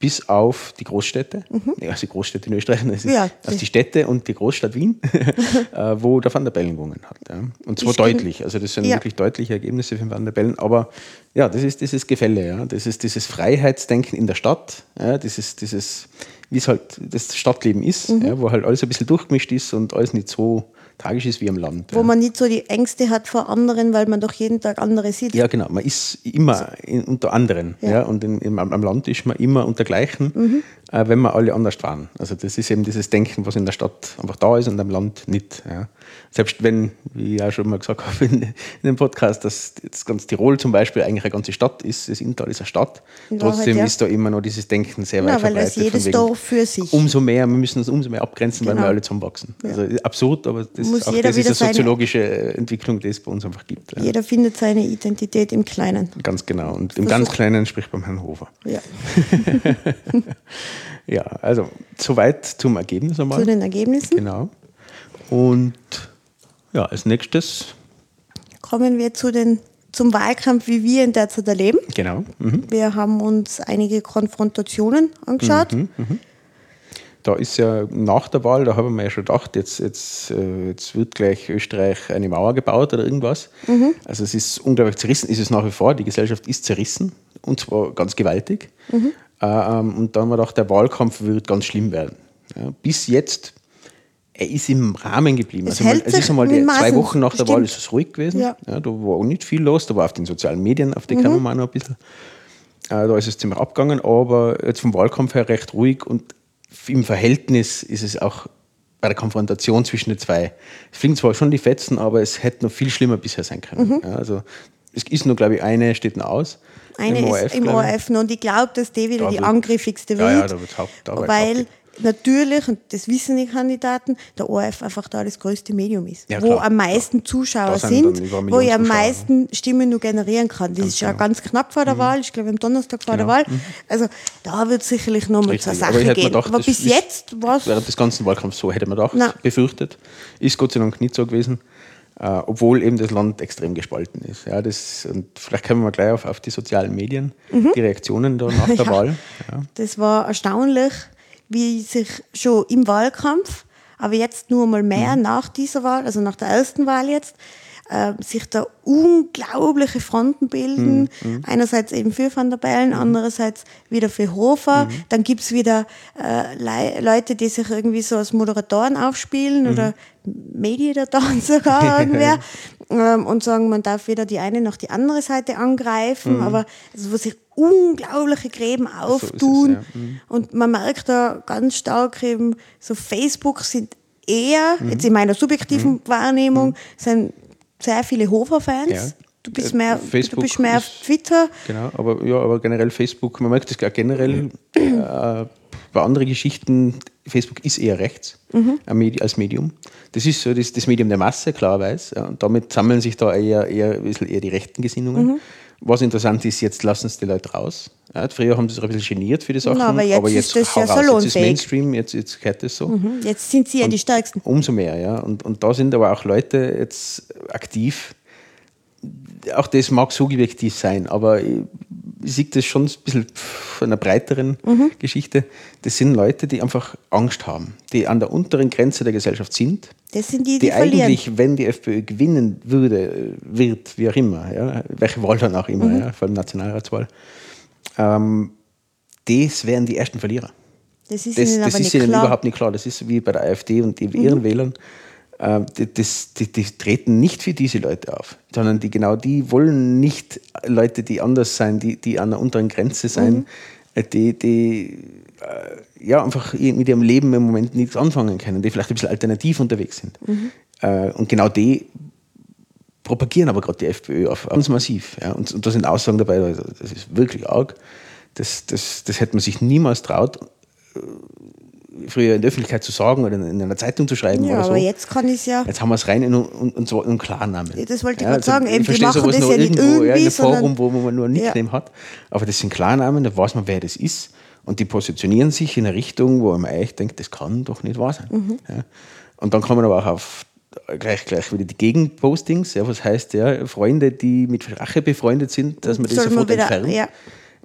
Bis auf die Großstädte, ja, also die Großstädte in Österreich, das ist Ja, also die Städte und die Großstadt Wien, äh, wo der Van der Bellen gewonnen hat. Und zwar Ich deutlich, also das sind wirklich deutliche Ergebnisse für Van der Bellen. Aber ja, das ist dieses Gefälle, ja. das ist dieses Freiheitsdenken in der Stadt, ja. dieses, dieses wie es halt das Stadtleben ist, Mhm. wo halt alles ein bisschen durchgemischt ist und alles nicht so tragisch ist wie am Land. wo ja. man nicht so die Ängste hat vor anderen, weil man doch jeden Tag andere sieht. Ja, genau. Man ist immer in, unter anderen. Ja. Ja. Mhm. und in, im, am Land ist man immer unter Gleichen, äh, wenn wir alle anders waren. Also das ist eben dieses Denken, was in der Stadt einfach da ist und am Land nicht. Ja. Selbst wenn, wie ich auch schon mal gesagt habe in, in dem Podcast, dass jetzt ganz Tirol zum Beispiel eigentlich eine ganze Stadt ist, das Inntal ist eine Stadt, In Wahrheit, trotzdem ist da immer noch dieses Denken sehr weit weil das verbreitet. jedes Dorf für sich. Umso mehr, wir müssen uns umso mehr abgrenzen, weil Genau. wir alle zusammenwachsen. Also absurd, aber das, Muss auch jeder das ist eine soziologische Entwicklung, die es bei uns einfach gibt. Jeder findet seine Identität im Kleinen. Ganz genau. Und im ganz Kleinen spricht beim Herrn Hofer. Ja. Ja, also soweit zum Ergebnis einmal. Zu den Ergebnissen Genau. Und ja, als nächstes, kommen wir zu den, zum Wahlkampf, wie wir ihn derzeit erleben. genau, mhm. Wir haben uns einige Konfrontationen angeschaut. Mhm. Da ist ja nach der Wahl, da haben wir ja schon gedacht, jetzt, jetzt, äh, jetzt wird gleich Österreich eine Mauer gebaut oder irgendwas. Mhm. Also es ist unglaublich zerrissen, ist es nach wie vor, die Gesellschaft ist zerrissen und zwar ganz gewaltig. Mhm. Äh, ähm, und da haben wir gedacht, der Wahlkampf wird ganz schlimm werden. Ja, bis jetzt, er ist im Rahmen geblieben. Es also man, hält es ist einmal die zwei Wochen nach der Wahl stimmt. ist es ruhig gewesen. Ja. Ja, da war auch nicht viel los, da war auf den sozialen Medien, auf Mhm. die kommen wir auch noch ein bisschen. Äh, da ist es ziemlich abgegangen, aber jetzt vom Wahlkampf her recht ruhig und im Verhältnis ist es auch bei der Konfrontation zwischen den zwei. Es fliegen zwar schon die Fetzen, aber es hätte noch viel schlimmer bisher sein können. Mhm. Ja, also es ist nur, glaube ich, eine steht noch aus. Eine ist im glaube ich. ORF noch und ich glaube, dass die wieder Da die wird- angriffigste Ja, wird. ja, da wird Haupt- da weil natürlich, und das wissen die Kandidaten, der ORF einfach da das größte Medium ist. Ja, wo am meisten Zuschauer sind wo ich am Zuschauer. meisten Stimmen nur generieren kann. Das ist ja genau. ganz knapp vor der Wahl, ich glaube am Donnerstag vor Genau. der Wahl. Also da wird sicherlich nochmal zur. Sache Aber gehen. gedacht, Aber bis jetzt war es Während des ganzen Wahlkampfs so hätte man gedacht, Nein. befürchtet. Ist Gott sei Dank nicht so gewesen. Äh, obwohl eben das Land extrem gespalten ist. Ja, das, und vielleicht kommen wir gleich auf, auf die sozialen Medien, die Reaktionen da nach der Mhm. Ja. Wahl. Ja. Das war erstaunlich, wie sich schon im Wahlkampf, aber jetzt nur mal mehr nach dieser Wahl, also nach der ersten Wahl jetzt, äh, sich da unglaubliche Fronten bilden. Einerseits eben für Van der Bellen, andererseits wieder für Hofer. Dann gibt es wieder äh, Leute, die sich irgendwie so als Moderatoren aufspielen oder Mediatoren sogar irgendwer ähm, und sagen, man darf weder die eine noch die andere Seite angreifen, aber also, wo sich unglaubliche Gräben es, auftun. ja. Mhm. Und man merkt da ganz stark eben, so Facebook sind eher, Mhm. jetzt in meiner subjektiven Wahrnehmung, sind sehr viele Hofer-Fans. Ja. Du bist Äh, mehr, du Facebook bist mehr auf ist- Twitter. Genau, aber, ja, aber generell Facebook, man merkt auch generell äh, bei anderen Geschichten, Facebook ist eher rechts Mhm. Medi- als Medium. Das ist so das, das Medium der Masse, klarerweise. Ja, und damit sammeln sich da eher, eher, ein bisschen eher die rechten Gesinnungen. Was interessant ist, jetzt lassen es die Leute raus. Ja, früher haben sie sich ein bisschen geniert für die Sachen, Na, aber jetzt ist das ja raus. Jetzt ist. Mainstream, jetzt, jetzt gehört das so. Mhm. Jetzt sind sie ja die Stärksten. Umso mehr, ja. Und, und da sind aber auch Leute jetzt aktiv. Auch das mag subjektiv sein, aber ich, ich sehe das schon ein bisschen von einer breiteren Mhm. Geschichte. Das sind Leute, die einfach Angst haben, die an der unteren Grenze der Gesellschaft sind, Das sind die, die, die verlieren. eigentlich, wenn die FPÖ gewinnen würde, wird, wie auch immer, ja, welche Wahl dann auch Mhm. immer, ja, vor allem Nationalratswahl, ähm, das wären die ersten Verlierer. Das ist Das, ihnen das ist ihnen klar. Mhm. überhaupt nicht klar. Das ist wie bei der AfD und die, ihren Wählern. Ähm, die, das, die, die treten nicht für diese Leute auf, sondern die genau die wollen nicht Leute, die anders sein, die, die an der unteren Grenze sein, Mhm. äh, die, die äh, ja einfach mit ihrem Leben im Moment nichts anfangen können, die vielleicht ein bisschen alternativ unterwegs sind. Mhm. Äh, und genau die propagieren aber gerade die FPÖ auf, ganz massiv. Ja. Und, und da sind Aussagen dabei, also das ist wirklich arg. Das, das, das hätte man sich niemals traut früher in der Öffentlichkeit zu sagen oder in einer Zeitung zu schreiben Ja, oder so. aber jetzt kann ich es ja. Jetzt haben wir es rein in, und, und zwar in Klarnamen. Das wollte ich Ja, gerade also sagen, eben, die machen das ja nicht irgendwo, ja, in einem Forum, wo man nur Ja. Nickname hat. Aber das sind Klarnamen, da weiß man, wer das ist. Und die positionieren sich in eine Richtung, wo man eigentlich denkt, das kann doch nicht wahr sein. Mhm. Ja. Und dann kommen aber auch auf gleich, gleich wieder die Gegenpostings, ja, was heißt ja, Freunde, die mit Rache befreundet sind, dass man das sofort wieder- entfernt. ja.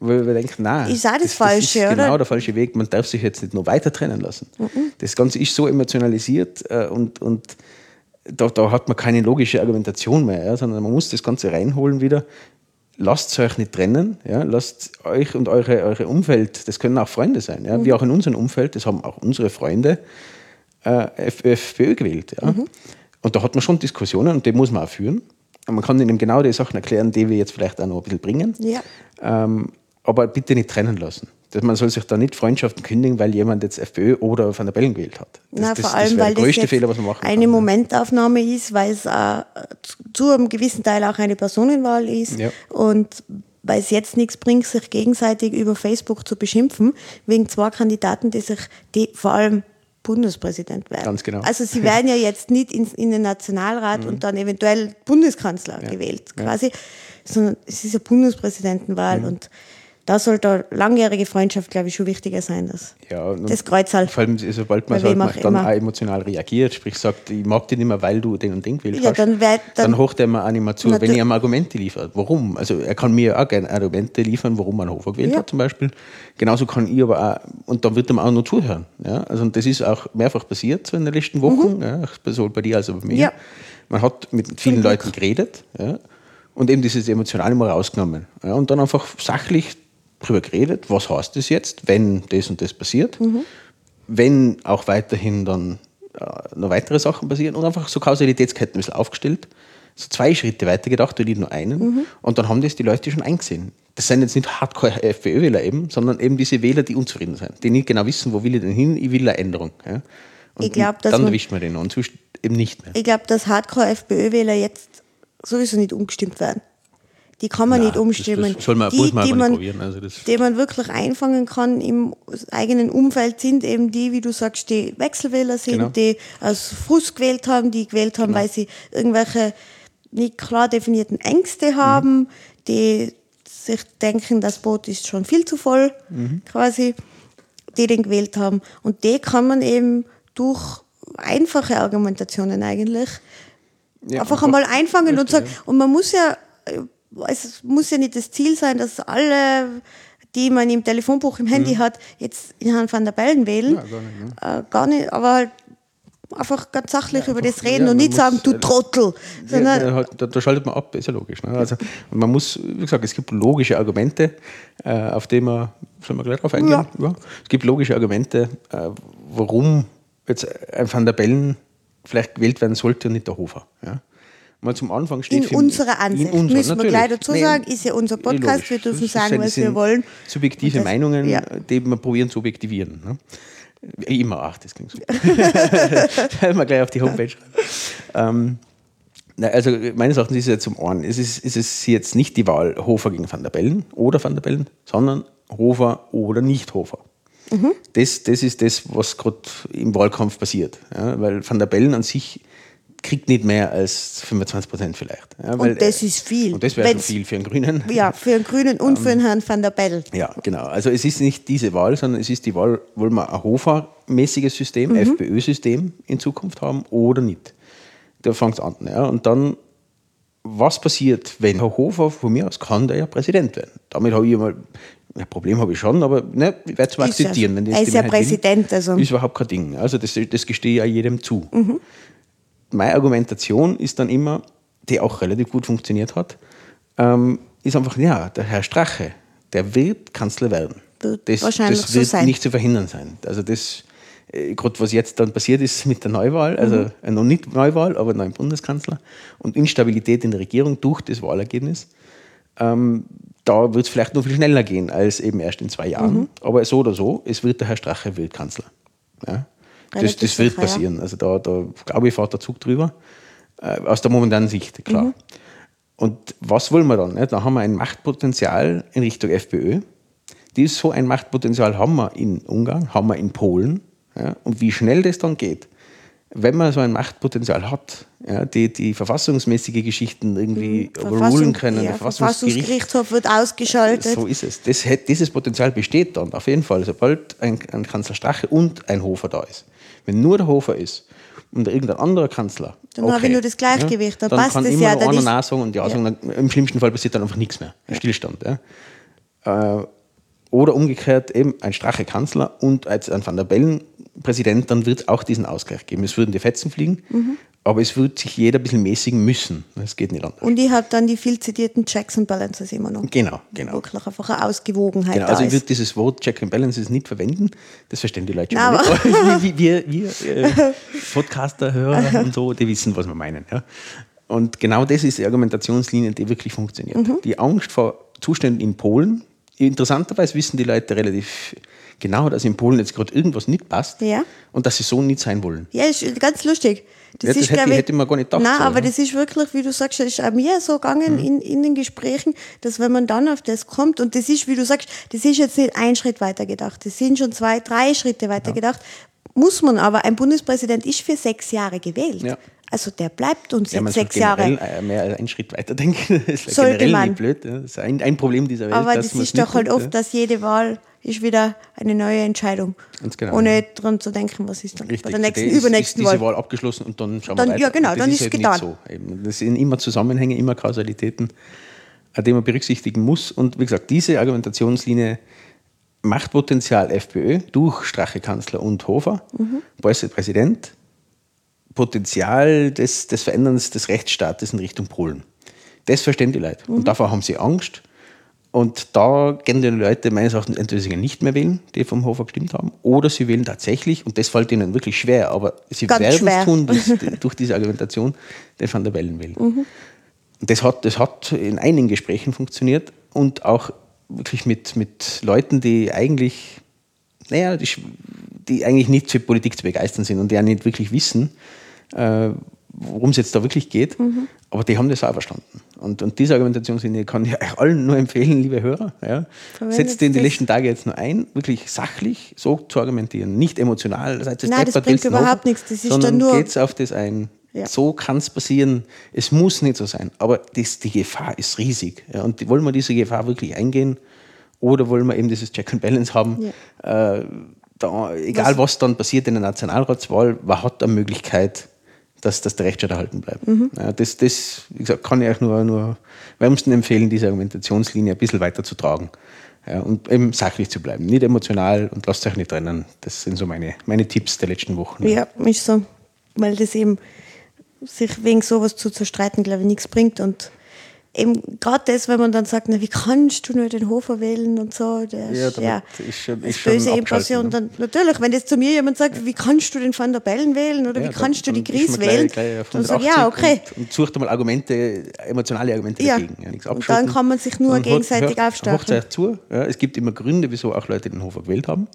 Weil wir denken, nein, Ist auch das ist Falsche, oder? genau der falsche Weg. Man darf sich jetzt nicht nur weiter trennen lassen. Das Ganze ist so emotionalisiert äh, und, und da, da hat man keine logische Argumentation mehr, ja, sondern man muss das Ganze reinholen wieder. Lasst euch nicht trennen, ja, lasst euch und eure, eure Umfeld, das können auch Freunde sein, ja, wie auch in unserem Umfeld, das haben auch unsere Freunde äh, FPÖ gewählt. Ja. Und da hat man schon Diskussionen und die muss man auch führen. Und man kann ihnen genau die Sachen erklären, die wir jetzt vielleicht auch noch ein bisschen bringen. Ja. Ähm, aber bitte nicht trennen lassen. Das- Man soll sich da nicht Freundschaften kündigen, weil jemand jetzt FPÖ oder Van der Bellen gewählt hat. Das, Na, das, vor allem, das weil der größte Fehler, was man machen eine kann. Momentaufnahme ist, weil es äh, zu einem gewissen Teil auch eine Personenwahl ist Ja. und weil es jetzt nichts bringt, sich gegenseitig über Facebook zu beschimpfen, wegen zwei Kandidaten, die sich die vor allem Bundespräsident werden. Ganz genau. Also sie werden ja jetzt nicht in, in den Nationalrat und dann eventuell Bundeskanzler gewählt, quasi, sondern es ist ja Bundespräsidentenwahl und da sollte eine langjährige Freundschaft, glaube ich, schon wichtiger sein. Dass Ja, das Kreuzerl. Vor allem, sobald man, wem man dann immer. auch emotional reagiert, sprich sagt, ich mag dich nicht mehr, weil du den und den gewählt Ja, hast, dann wär- dann- dann hocht er mir auch nicht mehr zu, wenn ich ihm Argumente liefere. Warum? Also er kann mir auch gerne Argumente liefern, warum man Hofer gewählt Ja. hat zum Beispiel. Genauso kann ich aber auch, und dann wird er mir auch noch zuhören. Ja? Also und das ist auch mehrfach passiert so in den letzten Wochen, ja, sowohl bei dir als auch bei mir. Mhm. Ja. Man hat mit vielen. Leuten geredet ja? und eben dieses Emotionale mal rausgenommen. Ja? Und dann einfach sachlich drüber geredet, was heißt das jetzt, wenn das und das passiert Mhm. wenn auch weiterhin dann äh, noch weitere Sachen passieren und einfach so Kausalitätsketten ein bisschen aufgestellt, so zwei Schritte weiter gedacht und nicht nur einen. Mhm. Und dann haben das die Leute schon eingesehen. Das sind jetzt nicht Hardcore-FPÖ-Wähler eben, sondern eben diese Wähler, die unzufrieden sind, die nicht genau wissen, wo will ich denn hin, ich will eine Änderung. Ja? Und Ich glaub, dann erwischt man den und eben nicht mehr. Ich glaube, dass Hardcore-FPÖ-Wähler jetzt sowieso nicht umgestimmt werden. Die kann man Nein, nicht umstimmen. das- das man- die, man die man, also die man wirklich einfangen kann im eigenen Umfeld, sind eben die, wie du sagst, die Wechselwähler sind, Genau. die aus Frust gewählt haben, die gewählt haben, weil sie irgendwelche nicht klar definierten Ängste haben, die sich denken, das Boot ist schon viel zu voll, quasi, die den gewählt haben. Und die kann man eben durch einfache Argumentationen eigentlich Ja, einfach einmal einfangen und Richtig, sagen, und man muss ja, äh, es muss ja nicht das Ziel sein, dass alle, die man im Telefonbuch im Handy hat, jetzt in Herrn van der Bellen wählen. Mhm. Ja, gar nicht, ne? äh, gar nicht, aber halt einfach ganz sachlich über das reden ja, und nicht sagen, muss, du äh, Trottel, Ja, ja, halt, da, da schaltet man ab, ist ja logisch. Ne? Also, man muss, wie gesagt, es gibt logische Argumente, äh, auf die man, sollen wir gleich drauf eingehen? Ja. Es gibt logische Argumente, äh, warum jetzt ein Van der Bellen vielleicht gewählt werden sollte und nicht der Hofer. Ja? Mal zum Anfang steht in für- unserer Ansicht, in unserer, müssen wir natürlich. gleich dazu sagen, ist ja unser Podcast, wir dürfen sagen, was wir wollen. Subjektive das- Meinungen, ja. die wir probieren zu objektivieren. Ne? Immer, ach, das klingt super. Wenn wir gleich auf die Homepage schreiben. Ähm, also meines Erachtens ist es ja zum einen, es ist, ist es jetzt nicht die Wahl Hofer gegen Van der Bellen oder Van der Bellen, sondern Hofer oder nicht Hofer. Das, das ist das, was gerade im Wahlkampf passiert. Ja, weil Van der Bellen an sich kriegt nicht mehr als 25 Prozent vielleicht. Ja, weil, das ist viel. Und das wäre schon viel für einen Grünen. Ja, für den Grünen und Ähm, für den Herrn van der Bellen. Ja, genau. Also es ist nicht diese Wahl, sondern es ist die Wahl, wollen wir ein Hofer-mäßiges System, FPÖ-System in Zukunft haben oder nicht. Da fängt es an. Ja. Und dann, was passiert, wenn Herr Hofer von mir aus kann der ja Präsident werden? Damit habe ich mal, ein Problem habe ich schon, aber ne, ich werde es mal akzeptieren. wenn er ist ja will. Präsident, also- Ist überhaupt kein Ding. Also das, das gestehe ich ja jedem zu. Meine Argumentation ist dann immer, die auch relativ gut funktioniert hat, ähm, ist einfach, ja, der Herr Strache, der wird Kanzler werden. Das, wahrscheinlich das so wird sein. nicht zu verhindern sein. Also das, äh, gerade was jetzt dann passiert ist mit der Neuwahl, also Mhm. äh, noch nicht Neuwahl, aber neuen Bundeskanzler und Instabilität in der Regierung durch das Wahlergebnis, ähm, da wird es vielleicht noch viel schneller gehen als eben erst in zwei Jahren. Mhm. Aber so oder so, es wird der Herr Strache wird Kanzler. Ja? Das, das wird sicher, ja. passieren. Also da, da glaube ich, fährt der Zug drüber. Äh, aus der momentanen Sicht, klar. Mhm. Und was wollen wir dann? Ne? Da haben wir ein Machtpotenzial in Richtung FPÖ. Dies so ein Machtpotenzial haben wir in Ungarn, haben wir in Polen. Ja? Und wie schnell das dann geht, wenn man so ein Machtpotenzial hat, ja, die, die verfassungsmäßige Geschichten irgendwie Mhm. overrulen können, ja, der Verfassungsgericht, Verfassungsgerichtshof wird ausgeschaltet. so ist es. Das, dieses Potenzial besteht dann auf jeden Fall, sobald ein, ein Kanzler Strache und ein Hofer da ist. Wenn nur der Hofer ist und irgendein anderer Kanzler, Dann habe ich nur das Gleichgewicht, dann passt kann das immer ja, dann Nein sagen und ja, Ja. sagen, dann, im schlimmsten Fall passiert dann einfach nichts mehr, ein Stillstand. Ja. Äh, oder umgekehrt eben ein Strache Kanzler und als ein Van der Bellen Präsident, dann wird es auch diesen Ausgleich geben. Es würden die Fetzen fliegen, Mhm. Aber es wird sich jeder ein bisschen mäßigen müssen. Das geht nicht anders. Und ich habe dann die viel zitierten Checks and Balances immer noch. Genau, genau. Wirklich einfach eine Ausgewogenheit Genau, also ich würde dieses Wort Check and Balances nicht verwenden. Das verstehen die Leute schon mal nicht. Wir, wir, wir äh, Podcaster, Hörer und so, die wissen, was wir meinen. Ja. Und genau das ist die Argumentationslinie, die wirklich funktioniert. Mhm. Die Angst vor Zuständen in Polen. Interessanterweise wissen die Leute relativ genau, dass in Polen jetzt gerade irgendwas nicht passt Ja. und dass sie so nicht sein wollen. Ja, ist ganz lustig. Ja, das hätte glaub ich- hätte man gar nicht gedacht Nein, so, aber ja. das ist wirklich, wie du sagst, das ist auch mir so gegangen Mhm. in, in den Gesprächen, dass wenn man dann auf das kommt, und das ist, wie du sagst, das ist jetzt nicht ein Schritt weiter gedacht, das sind schon zwei, drei Schritte weiter gedacht, muss man aber, ein Bundespräsident ist für sechs Jahre gewählt. Ja. Also der bleibt uns Ja, jetzt sechs Jahre. äh, mehr als einen Schritt weiter denken. Das ist Sollte generell man. nicht blöd. Ja. Das ist ein, ein Problem dieser Welt. Aber das es ist doch halt oft, ja. dass jede Wahl ist wieder eine neue Entscheidung. Ganz genau, Ohne dran zu denken, was ist dann Richtig. bei der nächsten, Der ist, übernächsten ist diese Wahl. Wahl abgeschlossen und dann schauen Dann- wir weiter. ja, genau, das dann ist halt getan. Nicht so. Das sind immer Zusammenhänge, immer Kausalitäten, die man berücksichtigen muss. Und wie gesagt, diese Argumentationslinie Machtpotenzial FPÖ durch Strache Kanzler und Hofer, Mhm. Präsident, Potenzial des, des Veränderns des Rechtsstaates in Richtung Polen. Das verstehen die Leute. Mhm. Und davor haben sie Angst. Und da gehen die Leute meines Erachtens entweder nicht mehr wählen, die vom Hofer gestimmt haben, oder sie wählen tatsächlich, und das fällt ihnen wirklich schwer, aber sie Ganz werden schwer. es tun durch, durch diese Argumentation, den Van der Bellen wählen. Mhm. Und das hat, das hat in einigen Gesprächen funktioniert und auch wirklich mit, mit Leuten, die eigentlich, naja, die, die eigentlich nicht für Politik zu begeistern sind und die auch nicht wirklich wissen, äh, worum es jetzt da wirklich geht. Mhm. Aber die haben das auch verstanden. Und, und diese Argumentationslinie kann ich euch allen nur empfehlen, liebe Hörer. Ja. Setzt den die das. letzten Tage jetzt nur ein, wirklich sachlich so zu argumentieren. Nicht emotional. Seid Nein, das bringt überhaupt nichts. Das ist dann nur- geht's auf das ein. Ja. So kann es passieren. Es muss nicht so sein. Aber das, die Gefahr ist riesig. Ja. Und wollen wir diese Gefahr wirklich eingehen? Oder wollen wir eben dieses Check and Balance haben? Äh, da, egal was, dann passiert in der Nationalratswahl, man hat eine Möglichkeit, dass, dass der Rechtsstaat erhalten bleibt. Mhm. Ja, das, das, wie gesagt, kann ich euch nur, nur wärmsten empfehlen, diese Argumentationslinie ein bisschen weiter zu tragen. Ja, und eben sachlich zu bleiben, nicht emotional und lasst euch nicht trennen. Das sind so meine, meine Tipps der letzten Wochen. Ja, ist so. Weil das eben sich wegen sowas zu zerstreiten, glaube ich, nichts bringt. Und eben gerade das, wenn man dann sagt, na, wie kannst du nur den Hofer wählen und so, der Ja, ist, ja, ist schon- das ist böse Impression. ne? Dann, natürlich, wenn jetzt zu mir jemand sagt, wie kannst du den Van der Bellen wählen oder Ja, wie kannst dann- du die Gries gleich- wählen, gleich dann sage ich, ja, 180 okay. Und, und sucht einmal Argumente, emotionale Argumente Ja. dagegen. Ja, nichts Und dann kann man sich nur gegenseitig hört- zu. Ja, es gibt immer Gründe, wieso auch Leute den Hofer gewählt haben.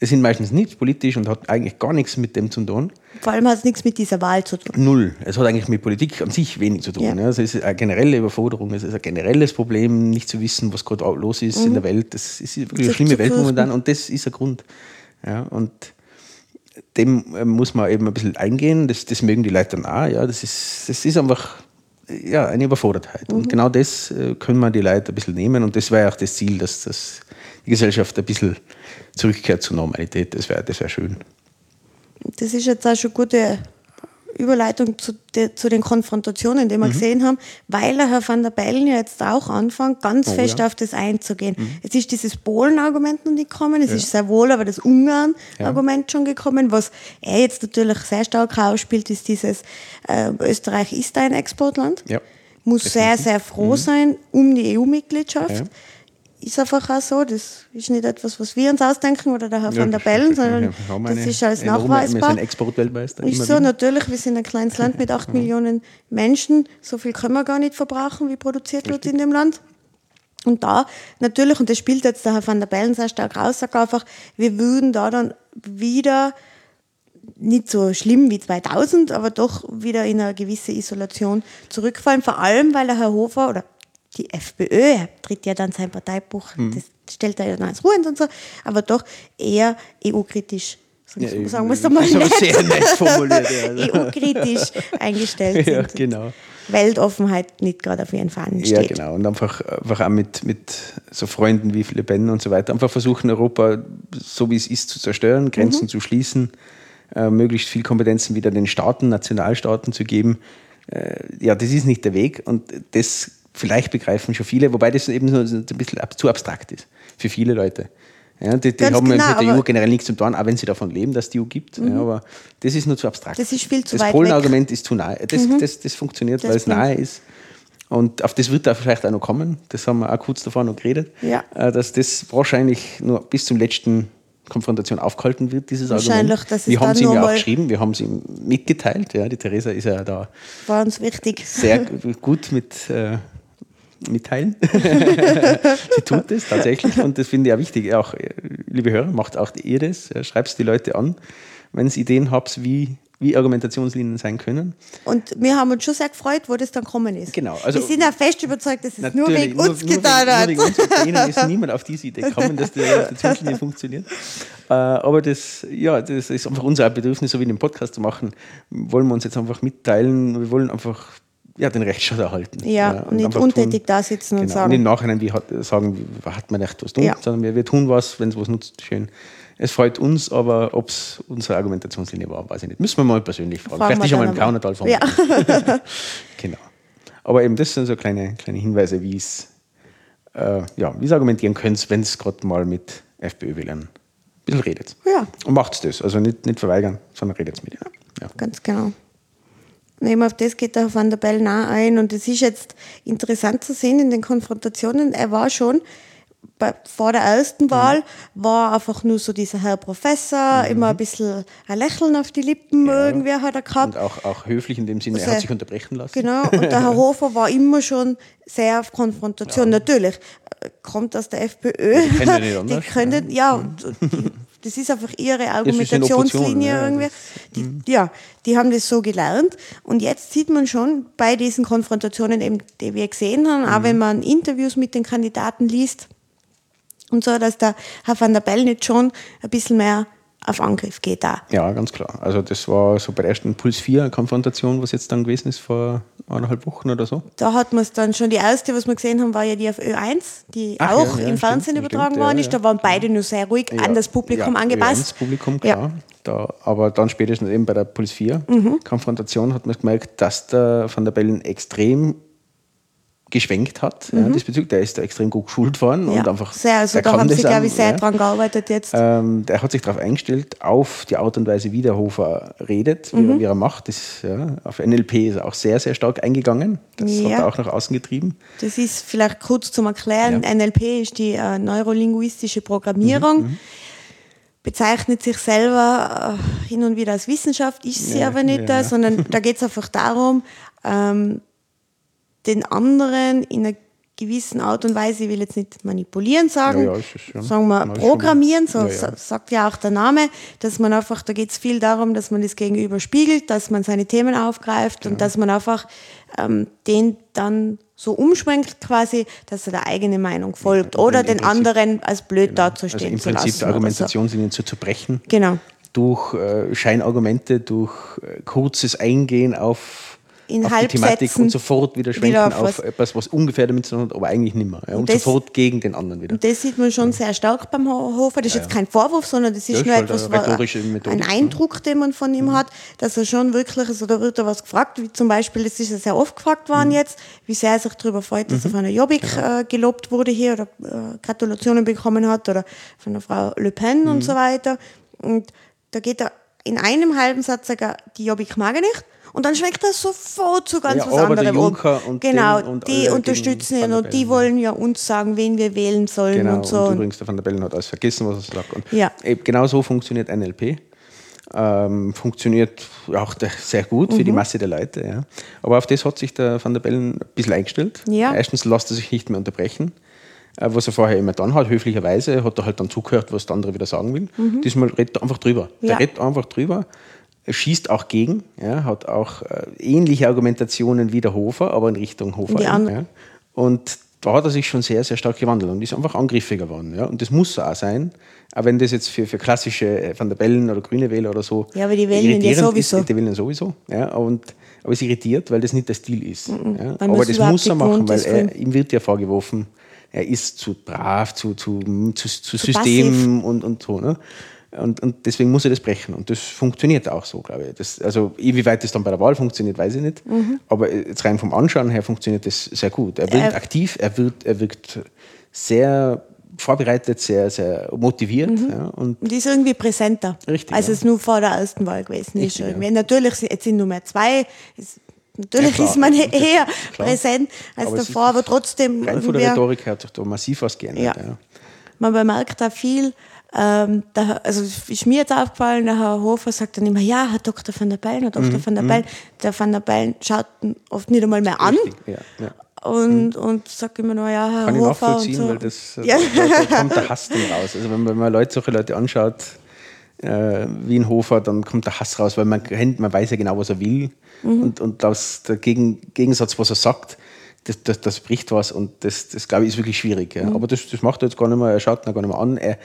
Es sind meistens nicht politisch und hat eigentlich gar nichts mit dem zu tun. Vor allem hat es nichts mit dieser Wahl zu tun. Null. Es hat eigentlich mit Politik an sich wenig zu tun. Ja. Also es ist eine generelle Überforderung, es ist ein generelles Problem, nicht zu wissen, was gerade los ist in der Welt. Das ist wirklich eine Mhm. Schlimme Welt momentan und das ist ein Grund. Ja, und dem äh, muss man eben ein bisschen eingehen. Das, das mögen die Leute dann auch. Ja, das, ist, das ist einfach ja, eine Überfordertheit. Und genau das äh, können wir die Leute ein bisschen nehmen. Und das wäre auch das Ziel, dass, dass die Gesellschaft ein bisschen zurückkehrt zur Normalität. Das wäre das wär schön. Das ist jetzt auch schon eine gute Überleitung zu, de, zu den Konfrontationen, die Mhm. wir gesehen haben, weil der Herr van der Bellen ja jetzt auch anfängt, ganz Oh, fest ja. Mhm. auf das einzugehen. Jetzt ist dieses Polen-Argument noch nicht gekommen, es ist sehr wohl aber das Ungarn-Argument schon gekommen. Was er jetzt natürlich sehr stark ausspielt, ist dieses, äh, Österreich ist ein Exportland, Ja. muss sehr, sehr froh sein um die EU-Mitgliedschaft. Ist einfach auch so, das ist nicht etwas, was wir uns ausdenken oder der Herr Ja, van der Bellen, sondern das ist alles nachweisbar. Wir sind Exportweltmeister. Ist so, wieder. natürlich, wir sind ein kleines Land mit 8 Millionen Menschen. So viel können wir gar nicht verbrauchen, wie produziert wird in dem Land. Und da natürlich, und das spielt jetzt der Herr van der Bellen sehr stark raus, sagt einfach, wir würden da dann wieder nicht so schlimm wie 2000, aber doch wieder in eine gewisse Isolation zurückfallen. Vor allem, weil der Herr Hofer oder die FPÖ, tritt ja dann sein Parteibuch, das stellt er ja dann als ruhend und so, aber doch eher EU-kritisch sagen, sagen wir es mal nett. sehr nett formuliert. Ja. EU-kritisch eingestellt ja, sind. genau. Weltoffenheit nicht gerade auf ihren Fahnen steht. Ja, genau. Und einfach, einfach auch mit, mit so Freunden wie Le Pen und so weiter, einfach versuchen, Europa so wie es ist zu zerstören, Grenzen mhm. zu schließen, äh, möglichst viel Kompetenzen wieder den Staaten, Nationalstaaten zu geben. Äh, ja, das ist nicht der Weg und das vielleicht begreifen schon viele, wobei das eben so ein bisschen zu abstrakt ist für viele Leute. Ja, die, die haben genau, mit der EU generell nichts zu tun, auch wenn sie davon leben, dass die EU gibt. Mhm. Ja, aber das ist nur zu abstrakt. Das ist viel zu das Polen-Argument ist zu nahe. Das, mhm. das, das funktioniert, das weil es nahe ist. Und auf das wird da vielleicht auch noch kommen. Das haben wir auch kurz davor noch geredet. Ja. Äh, dass das wahrscheinlich nur bis zum letzten Konfrontation aufgehalten wird, dieses Wahrscheinlich, Argument. Dass wir haben es ihm ja auch geschrieben, wir haben es ihm mitgeteilt. Ja, die Theresa ist ja da war uns wichtig. sehr gut mit äh, mitteilen. Sie tut es tatsächlich und das finde ich auch wichtig. Auch, liebe Hörer, macht auch ihr das. Schreibt es die Leute an, wenn ihr Ideen habt, wie, wie Argumentationslinien sein können. Und wir haben uns schon sehr gefreut, wo das dann gekommen ist. Genau. Also wir sind auch fest überzeugt, dass es nur wegen uns nur, getan nur hat. Nur wegen uns ist niemand auf diese Idee gekommen, dass die Argumentationslinie funktioniert. Äh, aber das, ja, das ist einfach unser Bedürfnis, so wie den Podcast zu machen, wollen wir uns jetzt einfach mitteilen. Wir wollen einfach ja, den Rechtsstaat erhalten. Ja, ja und, nicht untätig da sitzen genau, und sagen. Und im Nachhinein wie hat, sagen, hat man echt was tun, ja. sondern wir, wir tun was, wenn es was nutzt, schön. Es freut uns, aber ob es unsere Argumentationslinie war, weiß ich nicht. Müssen wir mal persönlich fragen. fragen Vielleicht ist ja mal im Kaunertal von ja. Genau. Aber eben, das sind so kleine, kleine Hinweise, wie es äh, ja, argumentieren könnt, wenn es gerade mal mit FPÖ-Wählern ein bisschen redet. Ja. Und macht es das. Also nicht, nicht verweigern, sondern redet mit ihnen. Ja. Ganz genau. Eben auf das geht der Van der Bellen auch ein. Und es ist jetzt interessant zu sehen in den Konfrontationen. Er war schon bei, vor der ersten mhm. Wahl, mhm. war einfach nur so dieser Herr Professor, mhm. immer ein bisschen ein Lächeln auf die Lippen ja. irgendwie hat er gehabt. Und auch, auch höflich in dem Sinne, also, er hat sich unterbrechen lassen. Genau, und der Herr Hofer war immer schon sehr auf Konfrontation. Ja. Natürlich, äh, kommt aus der FPÖ. Die können nicht anders. Die können, ja, mhm. Das ist einfach ihre Argumentationslinie ja, irgendwie. Die, mhm. ja, die haben das so gelernt. Und jetzt sieht man schon bei diesen Konfrontationen, eben, die wir gesehen haben, mhm. auch wenn man Interviews mit den Kandidaten liest und so, dass der Herr van der Bellen jetzt schon ein bisschen mehr auf Angriff geht da. Ja, ganz klar. Also das war so bei der ersten Puls 4 Konfrontation, was jetzt dann gewesen ist vor eineinhalb Wochen oder so. Da hat man es dann schon, die erste, was wir gesehen haben, war ja die auf Ö1, die Ach, auch ja, ja, im Fernsehen stimmt, übertragen stimmt, worden ist. Da waren beide nur sehr ruhig an das Publikum angepasst. Das Publikum, klar. Da, aber dann spätestens eben bei der Puls 4 mhm. Konfrontation hat man gemerkt, dass der Van der Bellen extrem geschwenkt hat. Mhm. Ja, diesbezüglich. Der ist da extrem gut geschult worden ja, und einfach. Sehr, also da haben sie, glaube ich, sehr ja. dran gearbeitet jetzt. Ähm, der hat sich darauf eingestellt, auf die Art und Weise, wie der Hofer redet, mhm. wie, wie, er macht. Das, ja, auf NLP ist er auch sehr, sehr stark eingegangen. Das hat er auch nach außen getrieben. Das ist vielleicht kurz zum Erklären. NLP ist die äh, neurolinguistische Programmierung. Mhm, mhm. bezeichnet sich selber äh, hin und wieder als Wissenschaft, ist sie aber nicht, sondern da geht es einfach darum, ähm, den anderen in einer gewissen Art und Weise, ich will jetzt nicht manipulieren sagen, ja, ja, sagen wir programmieren, so ja, sagt ja auch der Name, dass man einfach, da geht es viel darum, dass man das Gegenüber spiegelt, dass man seine Themen aufgreift und dass man einfach ähm, den dann so umschwenkt quasi, dass er der eigene Meinung folgt oder den Prinzip, anderen als blöd genau. dazustehen also im Prinzip zu lassen. Argumentationslinien so. zu zerbrechen. Genau. Durch äh, Scheinargumente, durch äh, kurzes Eingehen auf in auf die Thematik und sofort wieder schwenken wieder auf, auf etwas, was ungefähr damit zu tun hat, aber eigentlich nicht mehr. Ja, und, und das, sofort gegen den anderen wieder. Und das sieht man schon ja. sehr stark beim Hofer. Das ist jetzt kein Vorwurf, sondern das ist nur halt etwas, ein Eindruck, den man von ihm mhm. hat, dass er schon wirklich, also da wird er was gefragt, wie zum Beispiel, das ist ja sehr oft gefragt worden mhm. jetzt, wie sehr er sich darüber freut, dass mhm. er von der Jobbik genau. äh, gelobt wurde hier oder äh, Gratulationen bekommen hat oder von der Frau Le Pen und mhm. so weiter. Und da geht er in einem halben Satz sagen, die Jobbik mag er nicht. Und dann schmeckt das sofort zu ganz ja, was anderem um. Und genau, und die unterstützen ihn und die wollen ja uns sagen, wen wir wählen sollen genau, und so. Und übrigens, der Van der Bellen hat alles vergessen, was er sagt. Und ja. genau so funktioniert NLP. Ähm, funktioniert auch sehr gut für mhm. die Masse der Leute. Ja. Aber auf das hat sich der Van der Bellen ein bisschen eingestellt. Ja. Erstens lässt er sich nicht mehr unterbrechen äh, was er vorher immer dann hat, höflicherweise, hat er halt dann zugehört, was der andere wieder sagen will. Mhm. Diesmal redet er einfach drüber. Ja. Der redet einfach drüber schießt auch gegen, ja, hat auch äh, ähnliche Argumentationen wie der Hofer, aber in Richtung Hofer. Ja. Und da hat er sich schon sehr, sehr stark gewandelt und ist einfach angriffiger geworden. Ja? Und das muss so auch sein, auch wenn das jetzt für, für klassische äh, Van der Bellen oder grüne Wähler oder so. Ja, aber die wählen ja sowieso. Ist, die wählen sowieso. Ja? Und, aber es irritiert, weil das nicht der Stil ist. Mhm. Ja? Aber das muss er machen, weil er, ihm wird ja vorgeworfen, er ist zu brav, zu, zu, zu, zu, zu System und, und so. Ne? Und, und deswegen muss er das brechen. Und das funktioniert auch so, glaube ich. Das, also, inwieweit das dann bei der Wahl funktioniert, weiß ich nicht. Mhm. Aber jetzt rein vom Anschauen her funktioniert das sehr gut. Er wirkt äh, aktiv, er wirkt, er wirkt sehr vorbereitet, sehr, sehr motiviert. Mhm. Ja, und, und ist irgendwie präsenter, richtig, als ja. es nur vor der ersten Wahl gewesen ist. ja. Natürlich, jetzt sind nur mehr zwei. Ist, natürlich ja, ist man eher klar. präsent als aber davor, aber trotzdem. Rein von der Rhetorik her hat sich da massiv was geändert. Man bemerkt da viel, ähm, da, also ist mir jetzt aufgefallen, der Herr Hofer sagt dann immer, ja, Herr Dr. van der Bellen, Herr Dr. Mhm. van der Bellen. Der van der Bellen schaut oft nicht einmal mehr an. Ja, ja. Und, mhm. und sagt immer nur, ja, Herr Kann Hofer. ich nachvollziehen, so. weil das, ja. da, da, kommt der Hass dann raus. Also wenn man, wenn man Leute, solche Leute anschaut, äh, wie ein Hofer, dann kommt der Hass raus, weil man, man weiß ja genau, was er will. Mhm. Und, und aus der Gegen, Gegensatz, was er sagt, das, das, das bricht was und das, das glaube ich, ist wirklich schwierig. Ja. Mhm. Aber das, das macht er jetzt gar nicht mehr, er schaut ihn gar nicht mehr an. Er,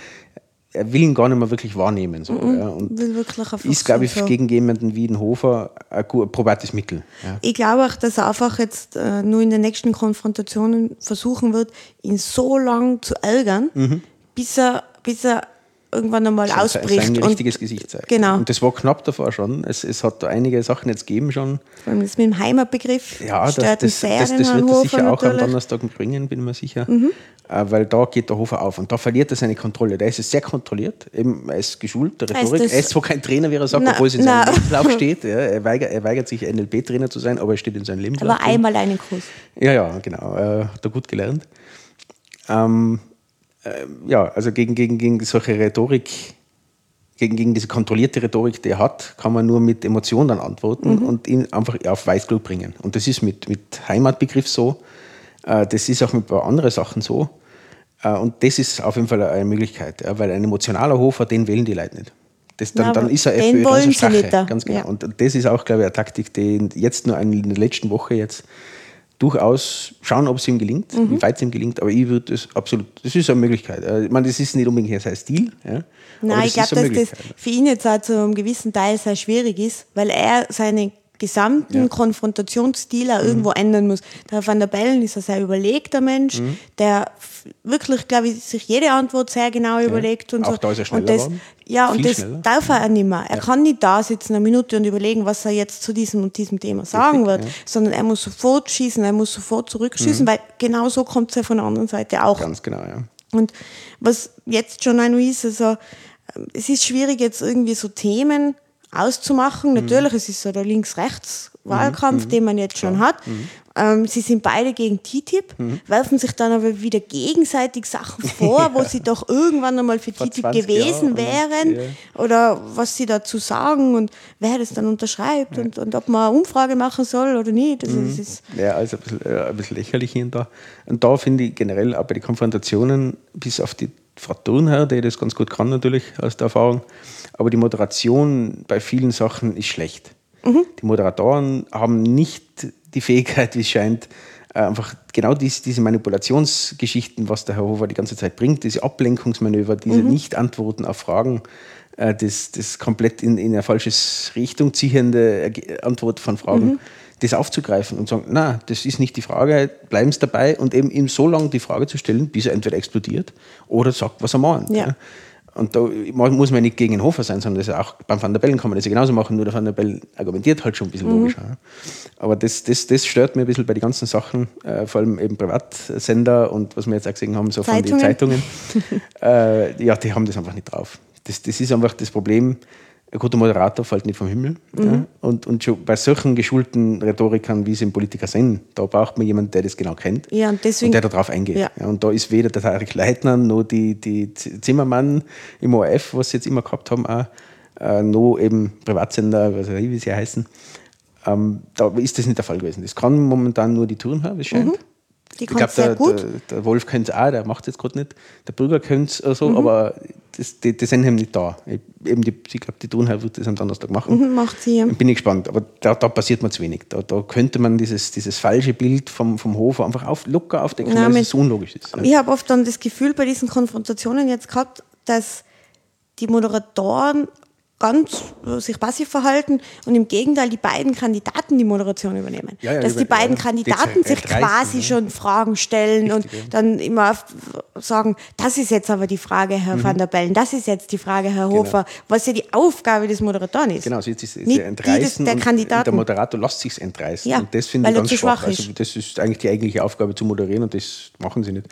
er will ihn gar nicht mehr wirklich wahrnehmen. So, mhm. ja. Und will wirklich ist, glaube ich, so. gegen jemanden wie den Hofer ein, ein probates Mittel. Ja. Ich glaube auch, dass er einfach jetzt äh, nur in den nächsten Konfrontationen versuchen wird, ihn so lange zu ärgern, mhm. bis, er, bis er irgendwann einmal sein, ausbricht. Sein richtiges Gesicht zeigt. Genau. Und das war knapp davor schon. Es, es hat da einige Sachen jetzt gegeben schon. Vor allem das mit dem Heimatbegriff. Ja, das, das, das, das, das wird er sicher auch am Donnerstag bringen, bin ich mir sicher. Mhm. Äh, weil da geht der Hofer auf und da verliert er seine Kontrolle. Der ist sehr kontrolliert. Eben, er ist geschult, der Rhetorik. Er ist zwar kein Trainer, wie er sagt, obwohl es in seinem Lebenslauf steht. Ja, er, weigert, er weigert sich, NLP-Trainer zu sein, aber er steht in seinem Lebenslauf. Aber einmal einen Kurs. Ja, ja, genau. Äh, hat er gut gelernt. Ähm, äh, ja, also gegen, gegen, gegen solche Rhetorik gegen, gegen diese kontrollierte Rhetorik, die er hat, kann man nur mit Emotionen dann antworten mhm. und ihn einfach auf Weißglut bringen. Und das ist mit, mit Heimatbegriff so, äh, das ist auch mit ein paar anderen Sachen so. Äh, und das ist auf jeden Fall eine Möglichkeit, weil ein emotionaler Hofer, den wählen die Leute nicht. Das, dann, ja, dann ist er FPÖ, dann ist er Stache, ganz genau. Ja. Und das ist auch, glaube ich, eine Taktik, die jetzt nur in der letzten Woche jetzt durchaus schauen, ob es ihm gelingt, mhm. wie weit es ihm gelingt. Aber ich würde das absolut, das ist eine Möglichkeit. Äh, ich meine, das ist nicht unbedingt sein Stil. Ja, Nein, ich glaube, dass das für ihn jetzt auch zu einem gewissen Teil sehr schwierig ist, weil er seine gesamten ja. Konfrontationsstil auch mhm. irgendwo ändern muss. Der Van der Bellen ist ein sehr überlegter Mensch, mhm. der wirklich, glaube ich, sich jede Antwort sehr genau ja. überlegt und auch so. Da ist er schneller und das, ja, Viel und das schneller. darf er auch nicht mehr. Er ja. kann nicht da sitzen eine Minute und überlegen, was er jetzt zu diesem und diesem Thema sagen Richtig, wird, sondern er muss sofort schießen, er muss sofort zurückschießen, mhm. weil genau so kommt es ja von der anderen Seite auch. Ganz genau, ja. Und was jetzt schon ein ist, also es ist schwierig jetzt irgendwie so Themen auszumachen. Mhm. Natürlich, es ist so der Links-Rechts-Wahlkampf, mhm. den man jetzt schon hat. Mhm. Ähm, sie sind beide gegen TTIP, mhm. werfen sich dann aber wieder gegenseitig Sachen vor, ja. wo sie doch irgendwann einmal für Vor TTIP gewesen Jahren. wären ja. oder was sie dazu sagen und wer das dann unterschreibt ja. und, und ob man eine Umfrage machen soll oder nicht. Also mhm. ja, also ein bisschen, äh, ein bisschen lächerlich hier und da. Und da finde ich generell auch bei den Konfrontationen, bis auf die Frau Thurnherr, die das ganz gut kann natürlich aus der Erfahrung, aber die Moderation bei vielen Sachen ist schlecht. Mhm. Die Moderatoren haben nicht die Fähigkeit, wie es scheint, äh, einfach genau diese, diese Manipulationsgeschichten, was der Herr Hofer die ganze Zeit bringt, diese Ablenkungsmanöver, diese mhm. Nicht-Antworten auf Fragen, äh, das, das komplett in, in eine falsche Richtung ziehende Antwort von Fragen, mhm. das aufzugreifen und sagen, na, das ist nicht die Frage, bleiben Sie dabei und eben ihm so lange die Frage zu stellen, bis er entweder explodiert oder sagt, was er meint. Ja. Ja. Und da muss man nicht gegen den Hofer sein, sondern das auch beim Van der Bellen kann man das ja genauso machen, nur der Van der Bellen argumentiert halt schon ein bisschen mhm. logischer. Aber das, das, das stört mir ein bisschen bei den ganzen Sachen, äh, vor allem eben Privatsender und was wir jetzt auch gesehen haben, so Zeitungen. von den Zeitungen. äh, ja, die haben das einfach nicht drauf. Das, das ist einfach das Problem ein guter Moderator fällt nicht vom Himmel. Mhm. Ja. Und, und schon bei solchen geschulten Rhetorikern, wie sie im Politiker sind, da braucht man jemanden, der das genau kennt ja, und, deswegen, und der darauf eingeht. Ja. ja. und da ist weder der Tarek Leitner noch die, die Zimmermann im ORF, was sie jetzt immer gehabt haben, auch, äh, noch eben Privatsender, was weiß ich, wie sie heißen. Ähm, da ist das nicht der Fall gewesen. Das kann momentan nur die wie es scheint. Mhm Die Ich glaube, der, der, der Wolf könnte es auch, der macht es jetzt gerade nicht. Der Brügger könnte es so, Mhm. aber das, die, die sind eben nicht da. Ich, eben die, ich glaube, die Turnhalle wird das am Donnerstag machen. Mhm, macht sie. ja. Bin ich gespannt, aber da, da passiert mir zu wenig. Da, da könnte man dieses, dieses falsche Bild vom, vom Hofer einfach auf, locker aufdecken, Nein, weil es unlogisch ist. Ich habe oft dann das Gefühl bei diesen Konfrontationen jetzt gehabt, dass die Moderatoren ganz äh, sich passiv verhalten und im Gegenteil die beiden Kandidaten die Moderation übernehmen. Ja, ja, dass über- die beiden ja, Kandidaten sich quasi ja. schon Fragen stellen und Richtig, ja. dann immer sagen, das ist jetzt aber die Frage, Herr Mhm. van der Bellen, das ist jetzt die Frage, Herr Hofer, was ja die Aufgabe des Moderatoren ist. Genau, jetzt ist es Nicht ja die des- entreißen der und Kandidaten. der Moderator lässt sich entreißen. Und das finde ich ganz schwach. schwach. Also das ist eigentlich die eigentliche Aufgabe zu moderieren und das machen sie nicht.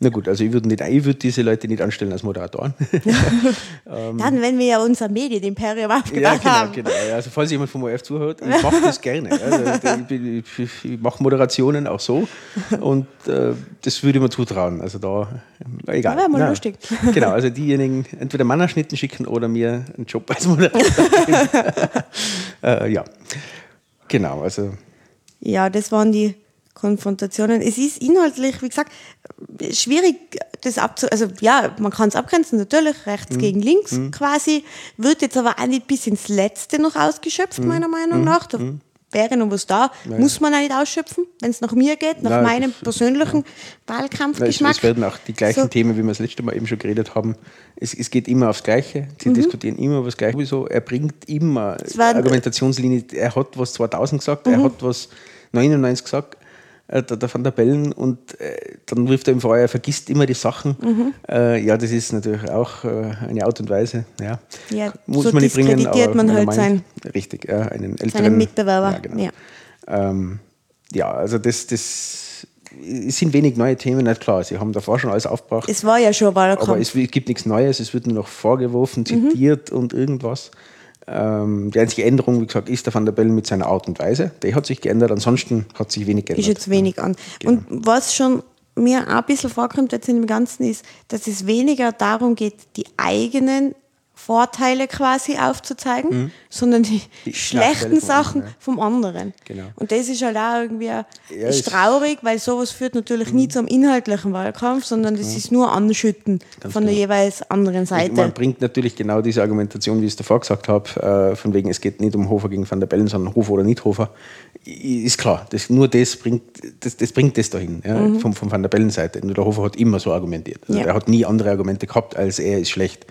Na gut, also ich würde würde diese Leute nicht anstellen als Moderatoren. Dann, wenn wir ja unser Medienimperium ja, aufgebaut genau, haben. genau. Also falls jemand vom ORF zuhört, ich mache das gerne. Also, ich, ich, ich, mache Moderationen auch so und äh, das würde ich mir zutrauen. Also da, äh, egal. Ja, wär mal lustig. Genau, also diejenigen entweder Mannerschnitten schicken oder mir einen Job als Moderator. äh, ja, genau, also Ja, das waren die Konfrontationen. Es ist inhaltlich, wie gesagt, schwierig, das abzu... Also ja, man kann es abgrenzen, natürlich, rechts Mhm. gegen links quasi. Wird jetzt aber auch nicht bis ins Letzte noch ausgeschöpft, Mhm. meiner Meinung nach. Da wäre noch was da. Muss man auch nicht ausschöpfen, wenn es nach mir geht, nach Nein, meinem persönlichen es, Wahlkampfgeschmack. es werden auch die gleichen So. Themen, wie wir das letzte Mal eben schon geredet haben. Es, es geht immer aufs Gleiche. Mhm. Sie diskutieren immer über das Gleiche. Sowieso, er bringt immer Argumentationslinie. Er hat was 2000 gesagt, Mhm. er hat was 99 gesagt, äh, der, der Van der Bellen, und äh, dann wirft er im Feuer, er vergisst immer die Sachen. Mhm. Äh, ja, das ist natürlich auch äh, eine Art und Weise. Ja, Ja, muss so man nicht bringen. diskreditiert aber man halt sein- Richtig, ja, einen älteren Mitbewerber, Ja, genau. ja. Ähm, ja, also das, das es sind wenig neue Themen, nicht klar. Sie haben davor schon alles aufgebracht. Es war ja schon Wahlkampf. Aber es gibt nichts Neues, es wird nur noch vorgeworfen, Mhm. zitiert und irgendwas. Ähm, die einzige Änderung, wie gesagt, ist der Van der Bellen mit seiner Art und Weise. Der hat sich geändert, ansonsten hat sich wenig geändert. ist jetzt wenig an. Genau. Und was schon mir auch ein bisschen vorkommt jetzt in dem Ganzen ist, dass es weniger darum geht, die eigenen Vorteile quasi aufzuzeigen, sondern die, Mhm. Die schlechten Sachen anderen, ja. vom anderen. Genau. Und das ist halt auch irgendwie ist ist- Mhm. traurig, weil sowas führt natürlich nie zum inhaltlichen Wahlkampf, sondern das ist nur Anschütten von der genau. jeweils anderen Seite. Man bringt natürlich genau diese Argumentation, wie ich es davor gesagt habe, äh, von wegen, es geht nicht um Hofer gegen Van der Bellen, sondern Hofer oder nicht Hofer. Ist klar, das, nur das bringt das, das, bringt das dahin, ja, vom, von Van der Bellen Seite. Nur der Hofer hat immer so argumentiert. Also Mhm. Ja. Er hat nie andere Argumente gehabt, als er ist schlecht,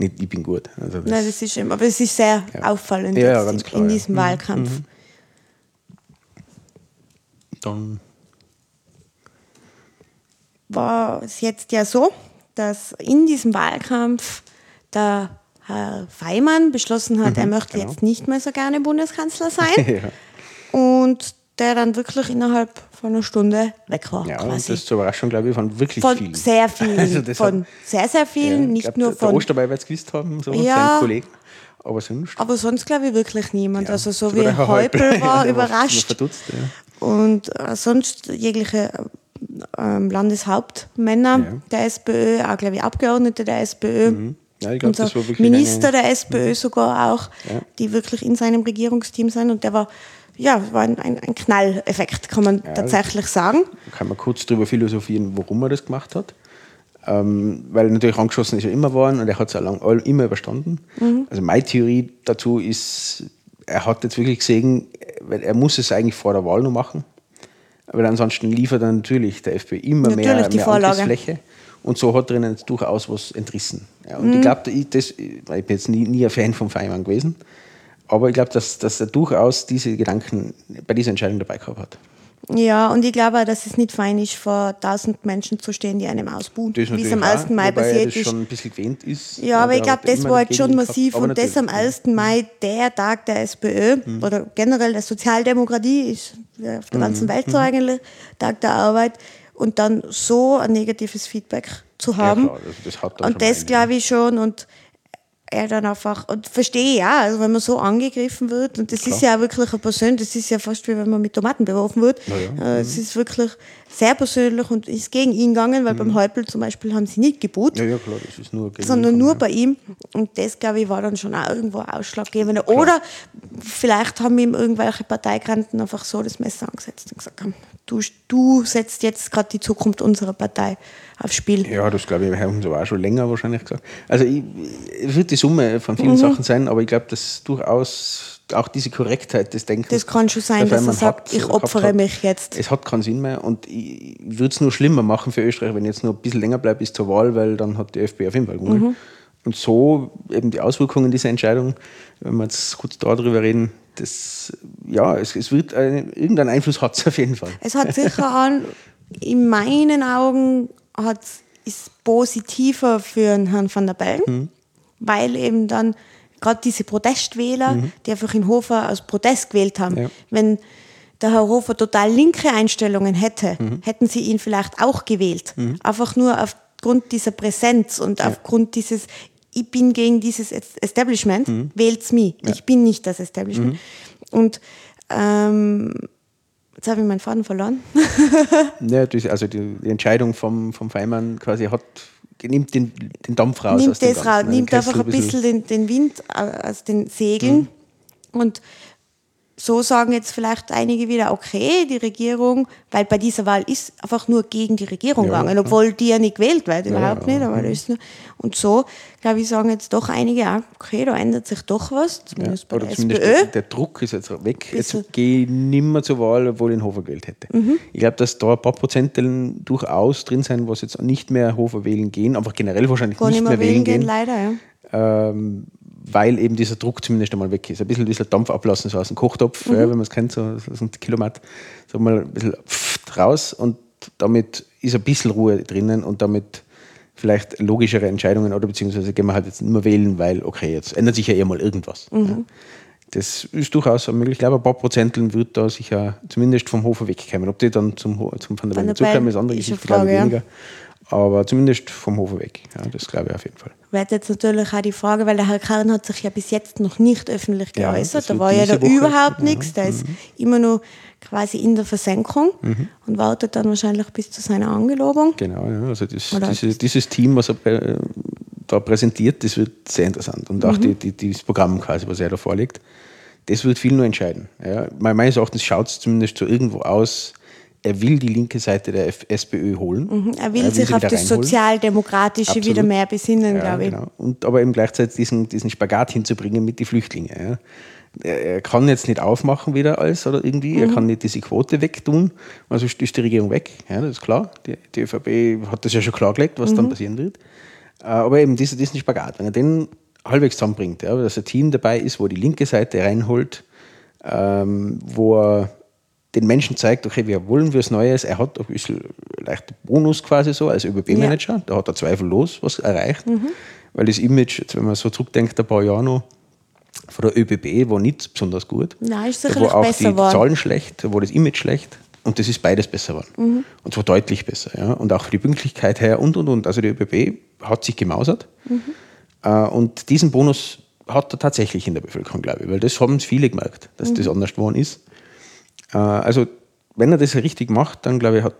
nicht ich bin gut. Also das, Nein, das ist, eben- aber es ist sehr auffallend Ja, ja, klar, in ja. diesem Wahlkampf. dann, war es jetzt ja so, dass in diesem Wahlkampf der Herr Feimann beschlossen hat, er möchte genau. jetzt nicht mehr so gerne Bundeskanzler sein ja. und der dann wirklich innerhalb von einer Stunde weg war. ja, und quasi. das zur Überraschung, glaube ich, von wirklich von vielen. sehr vielen, Also von hat- sehr, sehr vielen, Ja, ich nicht glaub, nur der, Der von, Osterbei wird es gewusst haben, so, Ja. sein Kollege. Aber sonst. aber sonst glaube ich wirklich niemand. ja, also so wie der Häupl Ja, war der überrascht. verdutzt, ja. Und äh, sonst jegliche ähm, Landeshauptmänner Ja. der SPÖ, auch glaube ich Abgeordnete der SPÖ. Ja, und so das war wirklich Minister der SPÖ sogar auch, Ja. die wirklich in seinem Regierungsteam sind. Und der war, ja, war ein, ein, ein Knalleffekt, kann man tatsächlich sagen. Da kann man kurz darüber philosophieren, warum er das gemacht hat. Ähm, weil natürlich angeschossen ist er immer geworden und er hat es all- immer überstanden. Mhm. Also meine Theorie dazu ist, er hat jetzt wirklich gesehen, weil er muss es eigentlich vor der Wahl noch machen. Aber ansonsten liefert er natürlich der FPÖ immer Natürlich mehr, die mehr. Angriffsfläche. Und so hat er ihnen jetzt durchaus was entrissen. Ja, und Mhm. ich glaube, ich, das- ich bin jetzt nie, nie ein Fan vom Feimann gewesen, aber ich glaube, dass, dass er durchaus diese Gedanken bei dieser Entscheidung dabei gehabt hat. Ja, und ich glaube auch, dass es nicht fein ist, vor tausend Menschen zu stehen, die einem ausbuhen, Das wie es am 1. auch, Mai er passiert das ist. schon ein bisschen gewähnt ist. Ja, aber ich glaube, das war jetzt schon dagegen gehabt. massiv und das am natürlich, 1. Mai, der Tag der SPÖ oder generell der Sozialdemokratie, ist ja auf der ganzen Welt so eigentlich, Tag der Arbeit und dann so ein negatives Feedback zu haben. klar, also das hat dann und schon das glaube ich schon und er dann einfach, und verstehe ich ja, also wenn man so angegriffen wird, und das Klar. ist ja auch wirklich eine Person, das ist ja fast wie wenn man mit Tomaten beworfen wird. Ja. Äh, es mhm. ist wirklich sehr persönlich und ist gegen ihn gegangen, weil mhm. beim Häupl zum Beispiel haben sie nicht geboot. Ja, ja, klar, das ist nur gegen Sondern ihn nur ja. bei ihm. Und das, glaube ich, war dann schon auch irgendwo ausschlaggebend. Klar. Oder vielleicht haben ihm irgendwelche Parteigranten einfach so das Messer angesetzt und gesagt haben, du, du setzt jetzt gerade die Zukunft unserer Partei aufs Spiel. Ja, das glaube ich, haben sie auch schon länger wahrscheinlich gesagt. Also ich, es wird die Summe von vielen mhm. Sachen sein, aber ich glaube, dass durchaus auch diese Korrektheit des Denkens. Das kann schon sein, dass er sagt, ich opfere hat, mich jetzt. Es hat keinen Sinn mehr und ich würde es nur schlimmer machen für Österreich, wenn ich jetzt nur ein bisschen länger bleibe bis zur Wahl, weil dann hat die FPÖ auf jeden Fall gewonnen. Mhm. Und so eben die Auswirkungen dieser Entscheidung, wenn wir jetzt kurz darüber reden, das, ja, es, es wird, eine, irgendeinen Einfluss hat es auf jeden Fall. Es hat sicher an, in meinen Augen hat, ist positiver für den Herrn van der Bellen, mhm. weil eben dann gerade diese Protestwähler, mhm. die einfach in Hofer aus Protest gewählt haben, ja. wenn der Herr Hofer total linke Einstellungen hätte, mhm. hätten sie ihn vielleicht auch gewählt. Mhm. Einfach nur aufgrund dieser Präsenz und ja. aufgrund dieses, ich bin gegen dieses Establishment, mhm. wählt's mich. Ja. Ich bin nicht das Establishment. Mhm. Und ähm, Jetzt habe ich meinen Faden verloren. ja, also die, die Entscheidung vom, vom Feimann quasi hat nimmt den, den Dampf raus. Nimmt das raus, nimmt einfach ein bisschen den, den Wind aus den Segeln. Mhm. Und so sagen jetzt vielleicht einige wieder, okay, die Regierung, weil bei dieser Wahl ist einfach nur gegen die Regierung ja, gegangen, obwohl die ja nicht gewählt wird, überhaupt ja, nicht. Aber das ist nur, und so, glaube ich, sagen jetzt doch einige auch, okay, da ändert sich doch was, zumindest bei der zumindest SPÖ. Der, der, Druck ist jetzt weg, jetzt gehe ich nicht mehr zur Wahl, obwohl ich den Hofer gewählt hätte. Mhm. Ich glaube, dass da ein paar Prozentellen durchaus drin sein, was jetzt nicht mehr Hofer wählen gehen, aber generell wahrscheinlich nicht, nicht mehr, wählen gehen. gehen leider, ja. Ähm, weil eben dieser Druck zumindest einmal weg ist. Ein bisschen dieser Dampf ablassen, so aus dem Kochtopf, mhm. ja, wenn man es kennt, so, so ein Kilometer, so mal ein bisschen raus und damit ist ein bisschen Ruhe drinnen und damit vielleicht logischere Entscheidungen oder beziehungsweise gehen wir halt jetzt nicht mehr wählen, weil, okay, jetzt ändert sich ja eher mal irgendwas. Mhm. Ja. Das ist durchaus möglich. Ich glaube, ein paar Prozenteln wird da sicher zumindest vom Hofer wegkommen. Ob die dann zum, zum Van der Leyen zukommen, ist andere Geschichte, glaube ich, weniger. Ja aber zumindest vom Hofe weg. Ja, das glaube ich auf jeden Fall. Wäre jetzt natürlich auch die Frage, weil der Herr Kern hat sich ja bis jetzt noch nicht öffentlich geäußert. Ja, da war ja da Woche. überhaupt nichts. Der mhm. ist immer nur quasi in der Versenkung mhm. und wartet dann wahrscheinlich bis zu seiner Angelobung. Genau, ja. also das, diese, dieses Team, was er da präsentiert, das wird sehr interessant. Und auch mhm. die, die, das Programm quasi, was er da vorlegt, das wird viel nur entscheiden. Ja. Meines Erachtens schaut es zumindest so irgendwo aus, er will die linke Seite der SPÖ holen. Mhm, er will er will sich auf das Sozialdemokratische Absolut. wieder mehr besinnen, ja, glaube ich. Genau. Und aber eben gleichzeitig diesen, diesen Spagat hinzubringen mit den Flüchtlingen. Ja. Er, er, kann jetzt nicht aufmachen wieder alles oder irgendwie, mhm. er kann nicht diese Quote wegtun, also ist die Regierung weg, ja, das ist klar. Die, die ÖVP hat das ja schon klargelegt, was mhm. dann passieren wird. Äh, aber eben dieser, diesen Spagat, wenn er den halbwegs zusammenbringt, ja, dass ein Team dabei ist, wo die linke Seite reinholt, ähm, wo er den Menschen zeigt, okay, wir wollen was Neues. Er hat ein bisschen leichten Bonus quasi so als ÖBB-Manager. Ja. Da hat er zweifellos was erreicht. Mhm. Weil das Image, wenn man so zurückdenkt, ein paar Jahre noch, von der ÖBB war nicht besonders gut. Nein, ist da war auch die worden. Zahlen schlecht, da war das Image schlecht. Und das ist beides besser geworden. Mhm. Und zwar deutlich besser. Ja. Und auch für die Pünktlichkeit her und, und, und. Also die ÖBB hat sich gemausert. Mhm. Äh, und diesen Bonus hat er tatsächlich in der Bevölkerung, glaube ich. Weil das haben viele gemerkt, dass mhm. das anders geworden ist. Äh, also, wenn er das richtig macht, dann glaube ich, hat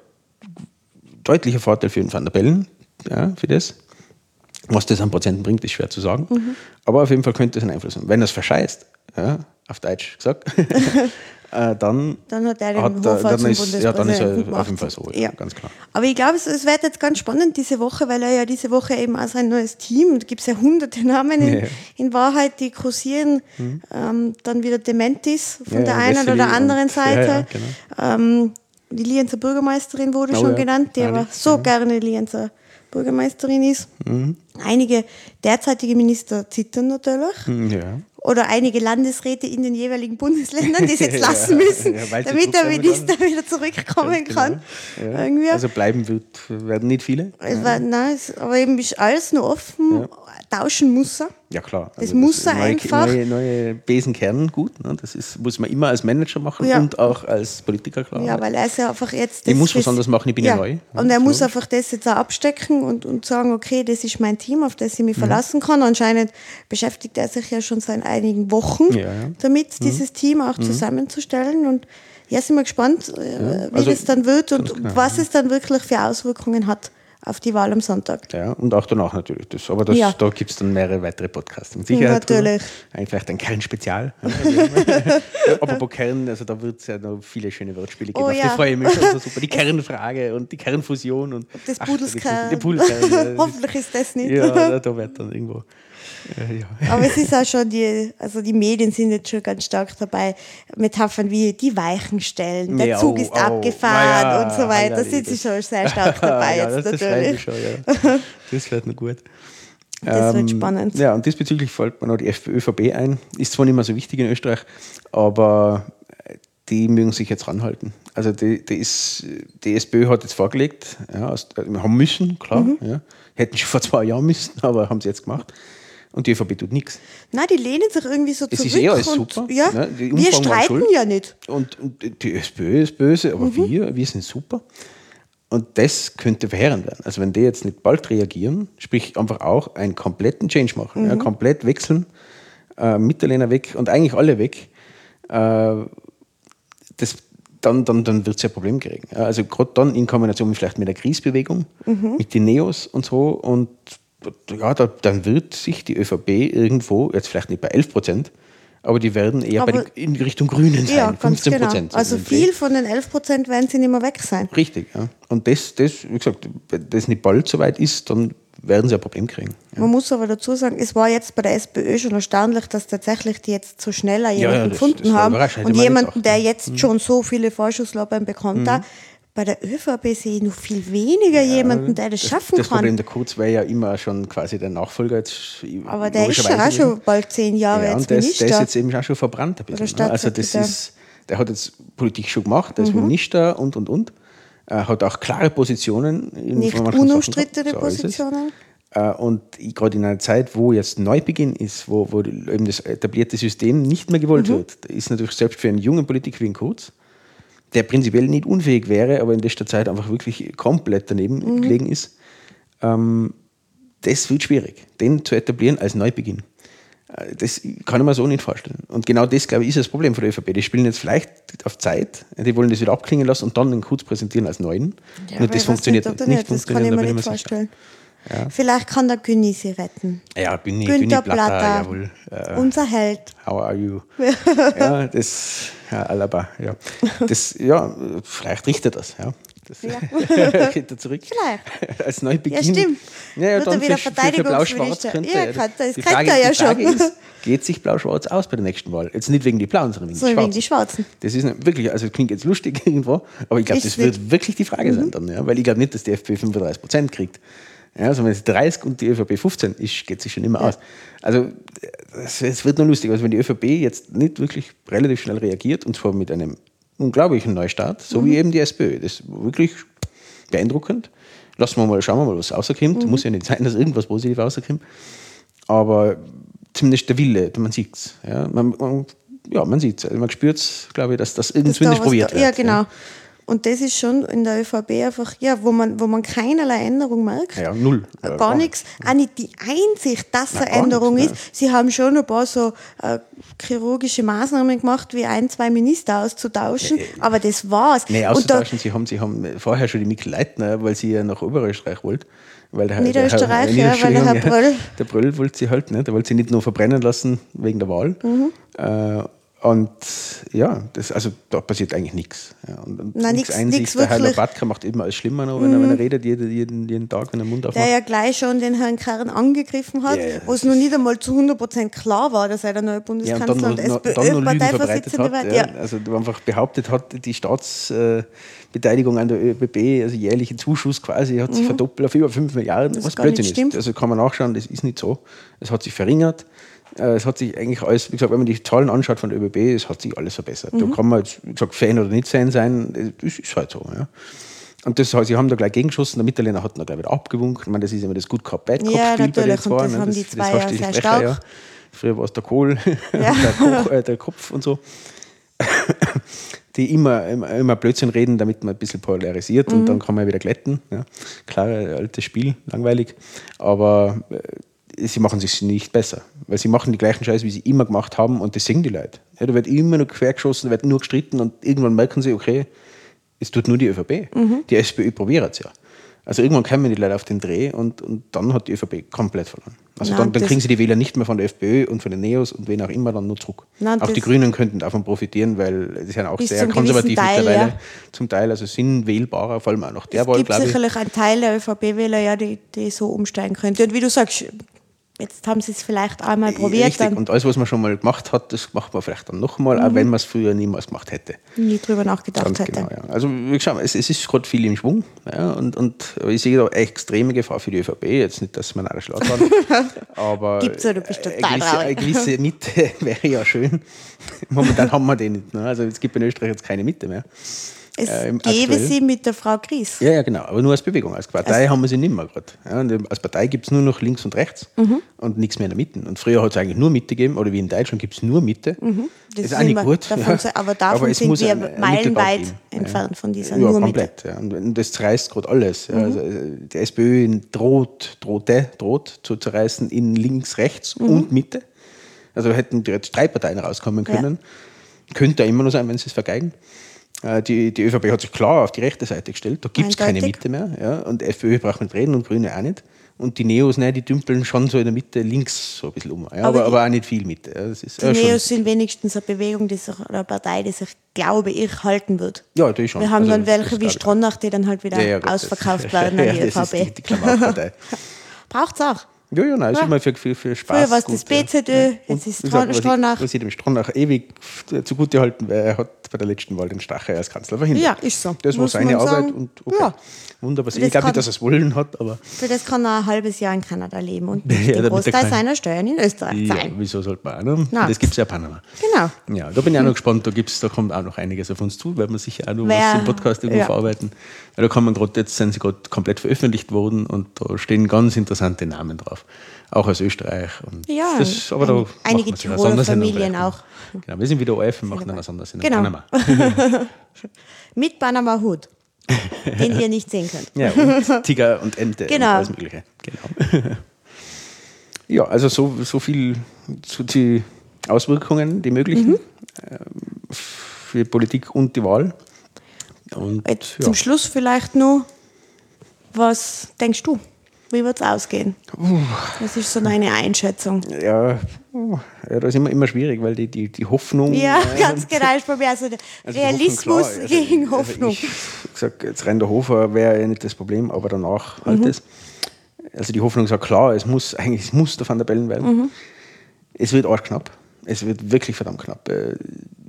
deutlicher Vorteil für den Van der Bellen, ja, für das. Was das an Prozenten bringt, ist schwer zu sagen. Mhm. Aber auf jeden Fall könnte es einen Einfluss haben. Wenn er es verscheißt, ja, auf Deutsch gesagt, äh, dann, dann hat er den hat, Hofer dann ist, Ja, dann ist er auf jeden Fall so, ja. ganz klar. Aber ich glaube, es, es, wird jetzt ganz spannend diese Woche, weil er ja diese Woche eben auch sein neues Team, da gibt es ja hunderte Namen in, ja. in, Wahrheit, die kursieren, hm. ähm, dann wieder Dementis von ja, der einen oder anderen Seite. Genau. Ähm, die Lienzer Bürgermeisterin wurde oh, schon genannt, die aber so gerne Lienzer Bürgermeisterin ist. Mhm. Einige derzeitige Minister zittern natürlich. Hm, ja oder einige Landesräte in den jeweiligen Bundesländern, die es jetzt lassen müssen, ja, damit der Minister kann. wieder zurückkommen genau. kann. Ja. Also bleiben wird, werden nicht viele. Es war, nein, aber eben ist alles noch offen. Tauschen muss er. Ja klar. Also das muss er neue, einfach. Neue, neue Besenkernen, gut. Ne? Das ist, muss man immer als Manager machen und auch als Politiker, klar. Ja, weil er ist ja einfach jetzt... Ich muss was anderes machen, ich bin ja, neu. Und er muss einfach das jetzt auch abstecken und, und sagen, okay, das ist mein Team Team, auf das ich mich verlassen kann. Anscheinend beschäftigt er sich ja schon seit einigen Wochen Ja, ja. damit, dieses Team auch zusammenzustellen. Und ja, sind wir gespannt, äh, wie also das dann wird und genau, was es dann wirklich für Auswirkungen hat auf die Wahl am Sonntag. Ja, und auch danach natürlich. Das, aber das, Ja. da gibt es dann mehrere weitere Podcasts. Mit Sicherheit. Natürlich. Eigentlich vielleicht ein Kernspezial. Apropos Kern, also da wird es ja noch viele schöne Wortspiele geben. Oh ja. freue ich mich schon so super. Die Kernfrage und die Kernfusion und Das Pudelskern. Das Hoffentlich ist das nicht. ja, da wird dann irgendwo. Äh, ja. Aber es ist auch schon die, also die Medien sind jetzt schon ganz stark dabei, Metaphern wie die Weichen stellen, der Ja, Zug oh, ist oh, abgefahren na ja, und so weiter. Da sind sie schon sehr stark dabei jetzt das, natürlich. schon. Das wird noch gut. Das wird Ähm, spannend. Ja, und diesbezüglich fällt mir noch die ÖVP ein. Ist zwar nicht mehr so wichtig in Österreich, aber die mögen sich jetzt ranhalten. Also die, die, ist, die SPÖ hat jetzt vorgelegt, ja, äh, haben müssen, klar. Mhm. Ja. Hätten schon vor zwei Jahren müssen, aber haben sie jetzt gemacht. Und die ÖVP tut nichts. Nein, die lehnen sich irgendwie so Es zurück. ist eh alles und, super, Ja, ne? Wir streiten ja nicht. Und, und die SPÖ ist böse, aber Mhm. wir, wir sind super. Und das könnte verheerend werden. Also wenn die jetzt nicht bald reagieren, sprich einfach auch einen kompletten Change machen, Mhm. ja, komplett wechseln, äh, Mitterlehner weg und eigentlich alle weg, äh, das, dann, dann, dann wird es ja Problem kriegen. Also gerade dann in Kombination vielleicht mit der Kriegsbewegung, Mhm. mit den Neos und so und ja, da, dann wird sich die ÖVP irgendwo, jetzt vielleicht nicht bei 11 Prozent, aber die werden eher bei Aber- den, in Richtung Grünen sein, Ja, ganz 15 genau. Prozent. Also viel von den 11 Prozent werden sie nicht mehr weg sein. Richtig, ja. Und das, das, wie gesagt, wenn das nicht bald soweit ist, dann werden sie ein Problem kriegen. Man muss aber dazu sagen, es war jetzt bei der SPÖ schon erstaunlich, dass tatsächlich die jetzt so schneller ja, jemanden das- gefunden das haben. Und jemanden, der ja. jetzt schon so viele Vorschusslorbeeren bekommt. Da. Bei der ÖVP sehe ich noch viel weniger jemanden, der das schaffen Das kann. Problem der Kurz war ja immer schon quasi der Nachfolger. Jetzt, aber der ist ja auch schon bald zehn Jahre Ja, jetzt und der ist, Minister. der ist jetzt eben auch schon verbrannt ein bisschen. Ne? Also das ist, der hat jetzt Politik schon gemacht, der ist Mhm. Minister und und und. Er hat auch klare Positionen. In Nicht unumstrittene. So. Positionen. Äh, Und gerade in einer Zeit, wo jetzt Neubeginn ist, wo, wo eben das etablierte System nicht mehr gewollt Mhm. wird, ist natürlich selbst für einen jungen Politiker wie einen Kurz, der prinzipiell nicht unfähig wäre, aber in letzter Zeit einfach wirklich komplett daneben Mhm. gelegen ist, ähm, das wird schwierig, den zu etablieren als Neubeginn. Äh, Das kann ich mir so nicht vorstellen. Und genau das, glaube ich, ist das Problem von der ÖVP. Die spielen jetzt vielleicht auf Zeit, die wollen das wieder abklingen lassen und dann den Kurz präsentieren als Neuen. Ja, Nur aber das funktioniert nicht, nicht. Das kann funktionieren, ich mir nicht mir sicher. Vorstellen. Vielleicht kann der Günni sie retten. Ja, Günni, Günther Günni Platter, Platter, jawohl. Äh, unser Held. How are you? ja, das, ja, Alaba, ja. Das, ja, vielleicht richtet das, ja. Das Ja. geht er zurück. Vielleicht. Als Neubeginn. Ja, stimmt. Ja, ja, Wird dann wieder für, für. Blau-Schwarz könnte Ja, er. kann- das die Frage, er ja die Frage schon. Ist, geht sich Blau-Schwarz aus bei der nächsten Wahl? Jetzt nicht wegen die Blauen, sondern wegen So die wegen Schwarzen. die Schwarzen. Das ist nicht wirklich, also klingt jetzt lustig irgendwo, aber ich glaube, das wird wirklich die Frage Mhm. sein dann, ja? weil ich glaube nicht, dass die FPÖ 35 Prozent kriegt. Ja, also wenn es 30 und die ÖVP 15 ist, geht sich schon immer aus. Also es wird nur lustig, also wenn die ÖVP jetzt nicht wirklich relativ schnell reagiert und zwar mit einem unglaublichen Neustart, so Mhm. wie eben die SPÖ, das ist wirklich beeindruckend. Lassen wir mal, schauen wir mal, was rauskommt. Mhm. Muss ja nicht sein, dass irgendwas positiv rauskommt. Aber zumindest der Wille, man sieht es. Ja, man, man, ja, man sieht es. Also man spürt es, glaube ich, dass das irgendwie da probiert da, wird. Ja, genau. Und das ist schon in der ÖVP einfach, ja, wo man, wo man keinerlei Änderung merkt. Ja, null. Ja, gar nichts. Auch nicht die Einsicht, dass Nein, eine Änderung nichts, ist. Sie haben schon ein paar so äh, chirurgische Maßnahmen gemacht, wie ein, zwei Minister auszutauschen, aber das war's. Nee, Und da, auszutauschen, sie haben, sie haben vorher schon die Mikkel Leitner, weil sie ja nach Oberösterreich wollte. Weil der, Herr- Niederösterreich, der Herr, ja, weil der Herr Bröll- Der Bröll wollte sie halt, ne? der wollte sie nicht nur verbrennen lassen wegen der Wahl. Mhm. Äh, und ja, das, also da passiert eigentlich nichts. Ja, und, und nix nix- Einsicht. der Herr. Mhm. Lopatka macht immer alles schlimmer noch, wenn, er, wenn er redet, jeden, jeden, jeden Tag, wenn er den Mund aufmacht. der ja gleich schon den Herrn Kern angegriffen hat, Ja, ja, wo es noch nicht einmal zu 100% klar war, dass er der neue Ja, und Bundeskanzler dann noch, und verbreitet SPÖ-Parteivorsitzende wird. Ja. Ja. Also einfach behauptet hat, die Staatsbeteiligung an der ÖBB, also jährliche Zuschuss quasi, hat sich verdoppelt auf über 5 Milliarden, Mhm. Das was Blödsinn stimmt. ist. Also kann man nachschauen, das ist nicht so. Es hat sich verringert. Äh, Es hat sich eigentlich alles, wie gesagt, wenn man die Zahlen anschaut von der ÖBB, es hat sich alles verbessert. Mhm. Da kann man jetzt, wie gesagt, Fan oder nicht Fan sein, das ist halt so. Ja. Und das, sie haben da gleich gegengeschossen, der Mitterlehner hat da gleich wieder abgewunken. Ich meine, das ist immer das Good Cop, Bad Cop Ja, Spiel bei den natürlich, zwei. das ne? hast ja du die sehr Sprecher. Ja. Früher war es der Kohl, Ja. der, Koch, äh, der Kopf und so. die immer, immer, immer Blödsinn reden, damit man ein bisschen polarisiert und dann kann man wieder glätten. Ja. Klar, altes Spiel, langweilig, aber äh, sie machen es nicht besser, weil sie machen die gleichen Scheiße, wie sie immer gemacht haben und das singen die Leute. Ja, da wird immer nur quergeschossen, da wird nur gestritten und irgendwann merken sie, okay, es tut nur die ÖVP. Die SPÖ probiert es ja. Also irgendwann kommen die Leute auf den Dreh und, und dann hat die ÖVP komplett verloren. Also Nein, dann, dann kriegen sie die Wähler nicht mehr von der FPÖ und von den Neos und wen auch immer dann nur zurück. Nein, auch die Grünen könnten davon profitieren, weil sie sind auch sehr konservativ Teil, mittlerweile. ja. Zum Teil, also sind wählbarer, vor allem auch nach der Es Wahl, gibt glaube ich. sicherlich einen Teil der ÖVP-Wähler, ja, die, die so umsteigen könnte. Und wie du sagst, jetzt haben sie es vielleicht einmal probiert, Richtig, und alles, was man schon mal gemacht hat, das macht man vielleicht dann nochmal, auch wenn man es früher niemals gemacht hätte. nie drüber nachgedacht Ganz hätte. genau, ja. Also wie gesagt, es, es ist gerade viel im Schwung ja, und, und ich sehe da eine extreme Gefahr für die ÖVP. Jetzt nicht, dass man alle Schlag waren, aber Gibt's ja, du bist eine total gewisse, traurig. eine gewisse Mitte wäre ja schön. Momentan haben wir die nicht. Ne? Also es gibt in Österreich jetzt keine Mitte mehr. Es Äh, im gäbe aktuell- sie mit der Frau Gries. Ja, ja, genau, aber nur als Bewegung. Als Partei Also haben wir sie nicht mehr gerade. Ja, als Partei gibt es nur noch links und rechts Mhm. und nichts mehr in der Mitte. Und früher hat es eigentlich nur Mitte gegeben, oder wie in Deutschland gibt es nur Mitte. Mhm. Das ist auch nicht gut. Davon, ja. se- aber davon es sind wir meilenweit entfernt von dieser ja, nur Mitte. komplett. Ja. Und- das zerreißt gerade alles. Mhm. Also, äh, die SPÖ droht, drohte, droht zu zerreißen in links, rechts Mhm. und Mitte. Also hätten jetzt drei Parteien rauskommen können. Könnte ja immer noch sein, wenn sie es vergeigen. Äh, Die, die ÖVP hat sich klar auf die rechte Seite gestellt. Da gibt es keine. Mitte mehr. Ja. Und FPÖ braucht nicht reden und Grüne auch nicht. Und die Neos, ne, die dümpeln schon so in der Mitte links so ein bisschen um. Ja. Aber Aber, aber, die- auch nicht viel Mitte. Ja. Das ist, Die ja, schon- Neos sind wenigstens eine Bewegung, die sich, oder eine Partei, die sich, glaube ich, halten wird. ja, das ist schon. Wir haben Also, dann welche wie. Stronach, die dann halt wieder Ja, ja, ausverkauft werden an ja, die ÖVP. die, die Klamaukpartei. Braucht es auch. Ja, ja, nein, ist Ja. immer für, für, für Spaß. Früher war es das ja. BZÖ, Und jetzt ist was Stronach. Was ich dem Stronach ewig zugute halten, weil er hat bei der letzten Wahl den Strache als Kanzler verhindert. Ja, ist so. Das war Muss seine man Arbeit sagen. und okay. Ja. Wunderbar. Ich glaube nicht, dass er es wollen hat, aber Für das kann er ein halbes Jahr in Kanada leben und Ja, den Großteil seiner Steuern in Österreich ja, zahlen. wieso sollte man auch noch? Das gibt es ja in Panama. Genau. Ja, da bin ich auch noch gespannt, da, gibt's, da kommt auch noch einiges auf uns zu, weil wir sicher auch noch Wer- was im Podcast irgendwo verarbeiten. Weil da kann man gerade, jetzt sind sie gerade komplett veröffentlicht worden und da stehen ganz interessante Namen drauf. Auch aus Österreich. Und Ja, das, aber da ein- machen einige Tiroler Familien auch. Genau, wir sind wieder OF und machen eine Sondersendung. Genau. Panama. Mit Panama-Hut, den ihr nicht sehen könnt. Ja, und Tiger und Ente und Genau. alles Mögliche. Genau. ja, also so, so viel zu den Auswirkungen, die möglichen Mhm. ähm, für Politik und die Wahl. Und ja. Zum Schluss vielleicht noch, was denkst du? Wie wird es ausgehen? Was ist so deine Einschätzung? Ja, ja, das ist immer, immer schwierig, weil die, die, die Hoffnung. Ja, äh, ganz genau. Ich probiere also also Realismus Hoffnung, klar, gegen also, Hoffnung. Also ich gesagt, jetzt rein der Hofer wäre ja nicht das Problem, aber danach halt Mhm. das. Also die Hoffnung sagt klar, es muss eigentlich es muss der Van der Bellen werden. Mhm. Es wird arg knapp. Es wird wirklich verdammt knapp.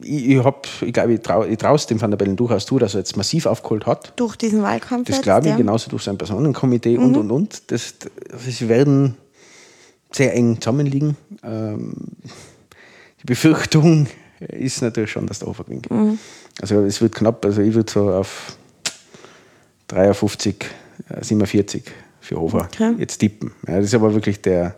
Äh, Ich, ich, hab, ich glaube, ich traue es dem Van der Bellen durchaus zu, dass er jetzt massiv aufgeholt hat. Durch diesen Wahlkampf Das glaube ich, ja. Mhm. genauso durch sein Personenkomitee und und und. Das, das, sie werden sehr eng zusammenliegen. Ähm, die Befürchtung ist natürlich schon, dass der Hofer gewinnt. Mhm. Also es wird knapp, also ich würde so auf 53, äh, 47 für Hofer Okay. jetzt tippen. Ja, das ist aber wirklich der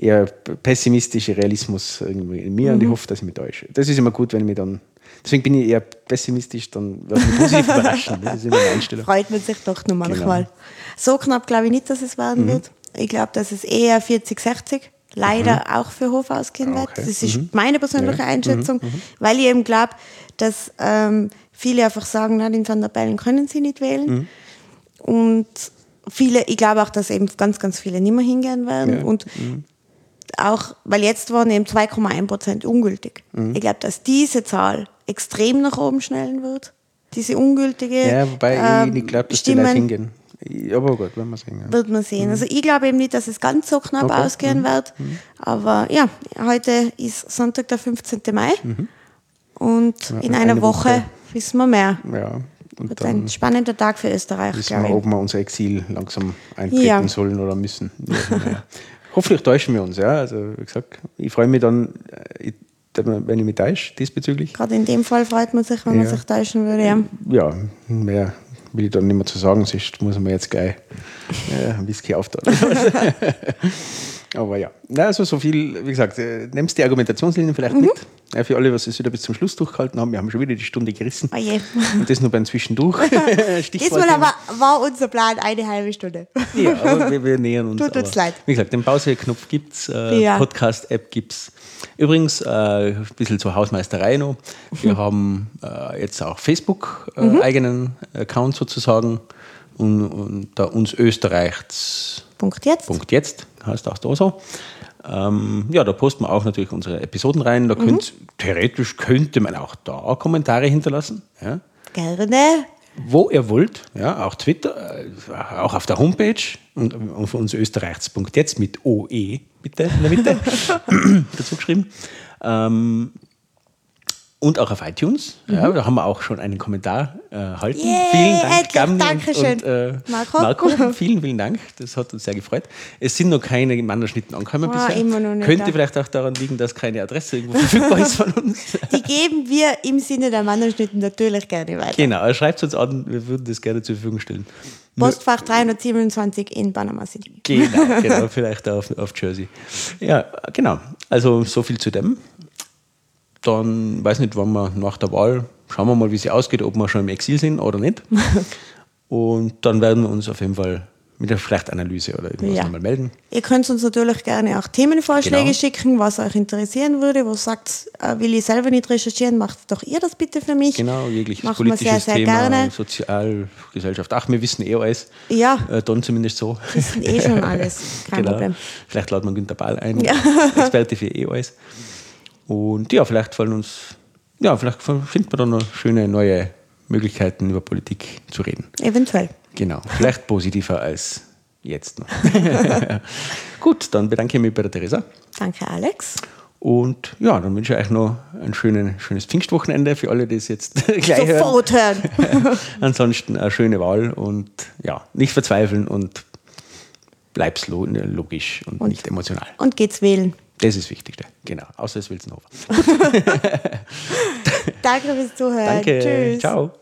eher pessimistische Realismus irgendwie in mir Mhm. und ich hoffe, dass ich mich täusche. Das ist immer gut, wenn ich mich dann, deswegen bin ich eher pessimistisch, dann wird mich positiv überraschen. Das ist immer eine Einstellung. Freut man sich doch noch Genau. manchmal. So knapp glaube ich nicht, dass es Mhm. werden wird. Ich glaube, dass es eher 40-60 leider auch für Hof ausgehen wird. Mhm. Okay. Das ist Mhm. meine persönliche Ja. Einschätzung, weil ich eben glaube, dass ähm, viele einfach sagen, na, den Van der Bellen können sie nicht wählen. Mhm. Und viele, ich glaube auch, dass eben ganz, ganz viele nicht mehr hingehen werden. Ja. Und auch, weil jetzt waren eben 2,1 Prozent ungültig. Mhm. Ich glaube, dass diese Zahl extrem nach oben schnellen wird. Diese ungültige Ja, wobei ähm, ich nicht glaube, dass die Leute Stimmen hingehen. Aber gut, werden wir sehen. Ja. wird man sehen. Also ich glaube eben nicht, dass es ganz so knapp Okay. Mhm. ausgehen wird. Aber ja, heute ist Sonntag, der 15. Mai. Und Ja, in einer eine Woche, Woche. wissen wir mehr. ja. Und Wird dann ein spannender Tag für Österreich, wissen wir, ob wir unser Exil langsam eintreten Ja. sollen oder müssen. Ja. Hoffentlich täuschen wir uns. Ja. Also, wie gesagt, ich freue mich dann, äh, ich- wenn ich mich täusche diesbezüglich. Gerade in dem Fall freut man sich, wenn man Ja. sich täuschen würde. Ja. Ja, mehr will ich dann nicht mehr zu sagen, sonst muss man jetzt gleich äh, ein Whisky auftun. Aber ja, Na, also so viel, wie gesagt, äh, nimmst die Argumentationslinien vielleicht mit. Ja, für alle, was es wieder bis zum Schluss durchgehalten haben, wir haben schon wieder die Stunde gerissen. Oh je. Und das nur beim Zwischendurch. Diesmal aber war unser Plan eine halbe Stunde. Ja, aber wir, wir nähern uns. Tut uns leid. Wie gesagt, den Pause-Knopf gibt es, äh, Ja. Podcast-App gibt es. Übrigens, äh, ein bisschen zur Hausmeisterei noch. Wir haben äh, jetzt auch Facebook, äh, Mhm. eigenen Account sozusagen. Und, und da uns Österreichs Punkt jetzt. Punkt jetzt, heißt auch da so. Ähm, ja, da posten wir auch natürlich unsere Episoden rein. Da könnt, theoretisch könnte man auch da Kommentare hinterlassen. Ja Gerne. wo ihr wollt, ja, auch Twitter, äh, auch auf der Homepage und auf uns österreichs.jetzt mit OE bitte in der Mitte dazu geschrieben. Ähm, und auch auf iTunes. Ja, da haben wir auch schon einen Kommentar äh, erhalten. Yay, vielen Dank, Dankeschön. und, und äh, Marco. Marco. Vielen, vielen Dank. Das hat uns sehr gefreut. Es sind noch keine Mannerschnitten angekommen Ah, bisher. immer noch nicht Könnte da. vielleicht auch daran liegen, dass keine Adresse irgendwo verfügbar ist von uns. Die geben wir im Sinne der Mannerschnitten natürlich gerne weiter. Genau, schreibt uns an, wir würden das gerne zur Verfügung stellen. Postfach 327 in Panama City. Genau, genau, vielleicht auf, auf Jersey. Ja, genau. Also so viel zu dem. Dann weiß nicht, wann wir nach der Wahl schauen wir mal, wie sie ausgeht, ob wir schon im Exil sind oder nicht. Und dann werden wir uns auf jeden Fall mit einer vielleicht Analyse oder irgendwas Ja. nochmal melden. Ihr könnt uns natürlich gerne auch Themenvorschläge Genau. schicken, was euch interessieren würde, wo sagt, äh, will ich selber nicht recherchieren, macht doch ihr das bitte für mich. Genau, jegliches Machen wir politisches sehr, sehr Thema, gerne. Sozial, Gesellschaft. Ach, wir wissen eh alles. Ja. Äh, dann zumindest so. Das sind eh schon alles, kein genau. Problem. Vielleicht laden wir Günter Ball ein, Ja. Experte für eh alles. Und ja, vielleicht fallen uns, ja, vielleicht finden wir da noch schöne neue Möglichkeiten, über Politik zu reden. Eventuell. Genau, vielleicht positiver als jetzt noch. Gut, dann bedanke ich mich bei der Theresa. Danke, Alex. Und ja, dann wünsche ich euch noch ein schönen, schönes Pfingstwochenende für alle, die es jetzt gleich hören. Sofort hören. Ansonsten eine schöne Wahl und ja, nicht verzweifeln und bleib's lo logisch und, nicht emotional. Und geht's wählen. Das ist das Wichtigste. Genau. Außer es Wilsonhofer. Danke fürs Zuhören. Danke. Tschüss. Ciao.